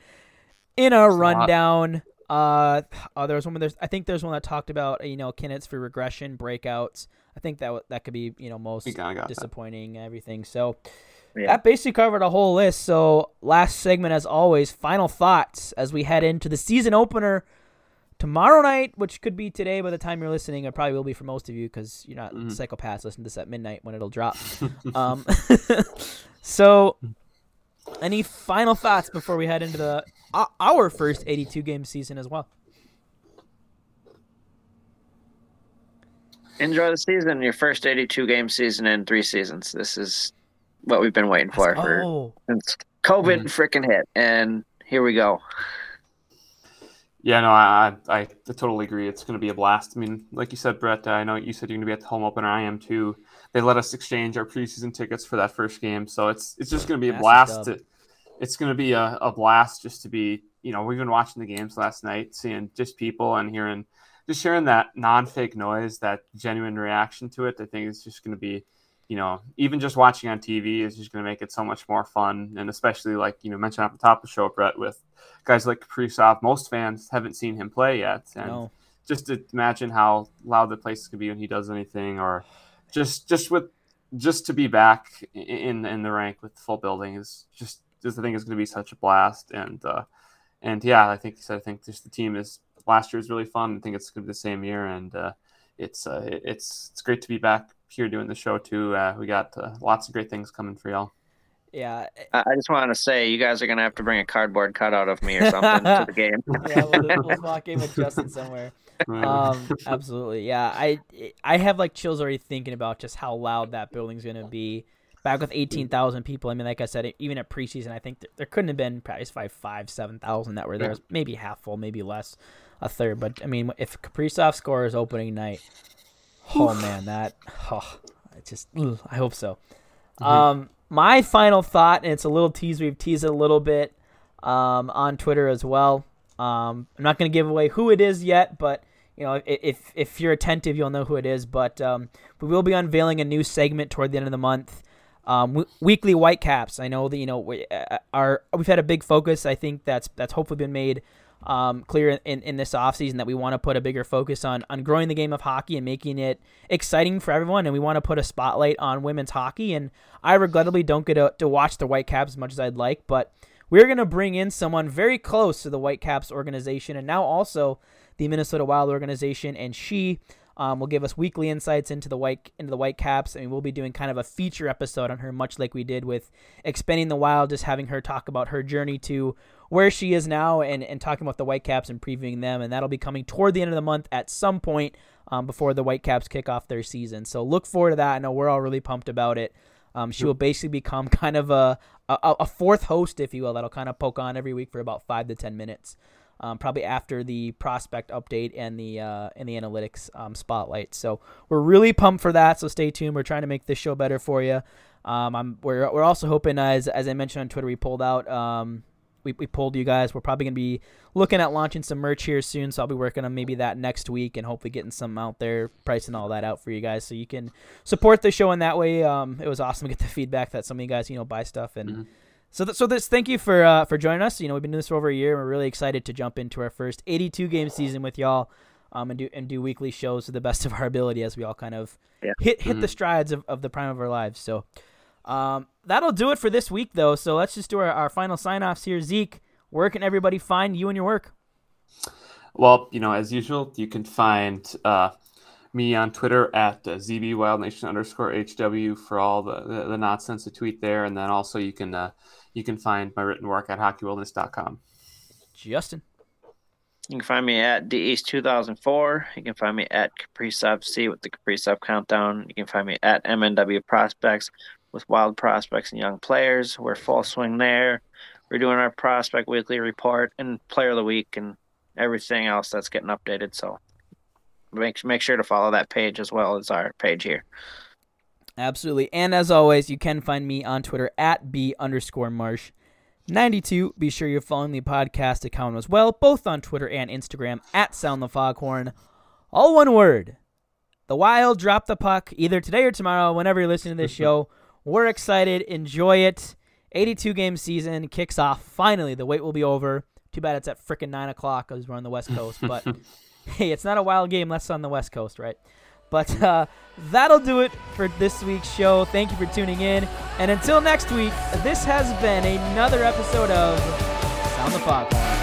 S5: in our
S7: It's a lot.
S5: rundown. Uh, oh, there was one. There's, I think there's one that talked about you know candidates for regression breakouts. I think that that could be you know most
S7: We that.
S5: disappointing everything. So
S6: Yeah.
S5: that basically covered a whole list. So last segment, as always, final thoughts as we head into the season opener tomorrow night, which could be today by the time you're listening. It probably will be for most of you because you're not
S7: Mhm.
S5: psychopaths. Listen to this at midnight when it'll drop. um, so, any final thoughts before we head into the o- our first 82 game season as well?
S6: Enjoy the season, your first 82 game season in three seasons. This is what we've been waiting for for
S5: Oh,
S6: since COVID
S7: Mhm.
S6: freaking hit, and here we go.
S7: Yeah, no, I, I I totally agree. It's going to be a blast. I mean, like you said, Brett, I know you said you're going to be at the home opener. I am too. They let us exchange our preseason tickets for that first game, so it's it's just going to be a blast. To, it's going to be a, a blast just to be. You know, we've been watching the games last night, seeing just people and hearing, just hearing that non-fake noise, that genuine reaction to it. I think it's just going to be, you know, even just watching on TV is just going to make it so much more fun, and especially like you know mentioned at the top of the show, Brett, with guys like Kaprizov. Most fans haven't seen him play yet, and
S5: no.
S7: just to imagine how loud the place could be when he does anything, or just just with just to be back in in the rank with the full building is just just I think is going to be such a blast, and uh, and yeah, I think I think just the team is last year was really fun. I think it's going to be the same year, and uh, it's uh, it's it's great to be back here doing the show too. Uh, we got uh, lots of great things coming for y'all.
S5: Yeah,
S6: I I just want to say, you guys are gonna have to bring a cardboard cutout of me or something to the game.
S5: yeah. We'll, do- we'll walk in with Justin somewhere. um, absolutely, yeah. I I have like chills already thinking about just how loud that building's gonna be. back with 18,000 people. I mean, like I said, even at preseason, I think there couldn't have been probably five, five, seven thousand that were there. Maybe half full, maybe less, a third. But I mean, if Kaprizov scores opening night, oh man, that oh, I just ugh, I hope so. Mm-hmm. Um, my final thought, and it's a little tease. We've teased it a little bit um, on Twitter as well. Um, I'm not going to give away who it is yet, but you know, if if you're attentive, you'll know who it is. But um, we will be unveiling a new segment toward the end of the month. Um, w- weekly Whitecaps. I know that you know we uh, are we've had a big focus. I think that's that's hopefully been made um, clear in, in this offseason that we want to put a bigger focus on on growing the game of hockey and making it exciting for everyone. And we want to put a spotlight on women's hockey. And I regrettably don't get to, to watch the Whitecaps as much as I'd like, but we're going to bring in someone very close to the Whitecaps organization and now also the Minnesota Wild organization, and she um, will give us weekly insights into the white into the Whitecaps, and we'll be doing kind of a feature episode on her, much like we did with expanding the Wild, just having her talk about her journey to where she is now, and and talking about the Whitecaps and previewing them, and that'll be coming toward the end of the month at some point um, before the Whitecaps kick off their season. So look forward to that. I know we're all really pumped about it. Um, she will basically become kind of a, a, a fourth host, if you will, that'll kind of poke on every week for about five to ten minutes um, probably after the prospect update and the uh, and the analytics um, spotlight. So we're really pumped for that. So stay tuned. We're trying to make this show better for you. Um, I'm we're we're also hoping as as I mentioned on Twitter, we pulled out. Um, we, we pulled you guys. We're probably gonna be looking at launching some merch here soon, so I'll be working on maybe that next week and hopefully getting some out there, pricing all that out for you guys, so you can support the show in that way. Um, it was awesome to get the feedback that some of you guys you know buy stuff and. Mm-hmm so, th- so this, thank you for uh, for joining us. You know, we've been doing this for over a year. And we're really excited to jump into our first 82 game season with y'all, um, and do and do weekly shows to the best of our ability as we all kind of yeah. hit hit mm-hmm. the strides of, of the prime of our lives. So, um, that'll do it for this week, though. So let's just do our, our final sign offs here. Zeke, where can everybody find you and your work?
S7: Well, you know, as usual, you can find uh, me on Twitter at uh, zbwildnation underscore hw for all the, the, the nonsense to tweet there, and then also you can uh, you can find my written work at hockeywilderness.com.
S5: Justin.
S6: You can find me at DEast2004. You can find me at Kaprizov C with the Kaprizov Countdown. You can find me at MNW Prospects with Wild Prospects and Young Players. We're full swing there. We're doing our Prospect Weekly Report and Player of the Week and everything else that's getting updated. So make make sure to follow that page as well as our page here.
S5: Absolutely. And as always, you can find me on Twitter at B underscore Marsh. 92. Be sure you're following the podcast account as well, both on Twitter and Instagram at Sound the Foghorn. All one word. The Wild drop the puck either today or tomorrow, whenever you're listening to this show. We're excited. Enjoy it. 82 game season kicks off. Finally, the wait will be over. Too bad it's at freaking 9 o'clock because we're on the West Coast. But hey, it's not a wild game unless on the West Coast, right? But uh, that'll do it for this week's show. Thank you for tuning in. And until next week, this has been another episode of Sound the Foghorn.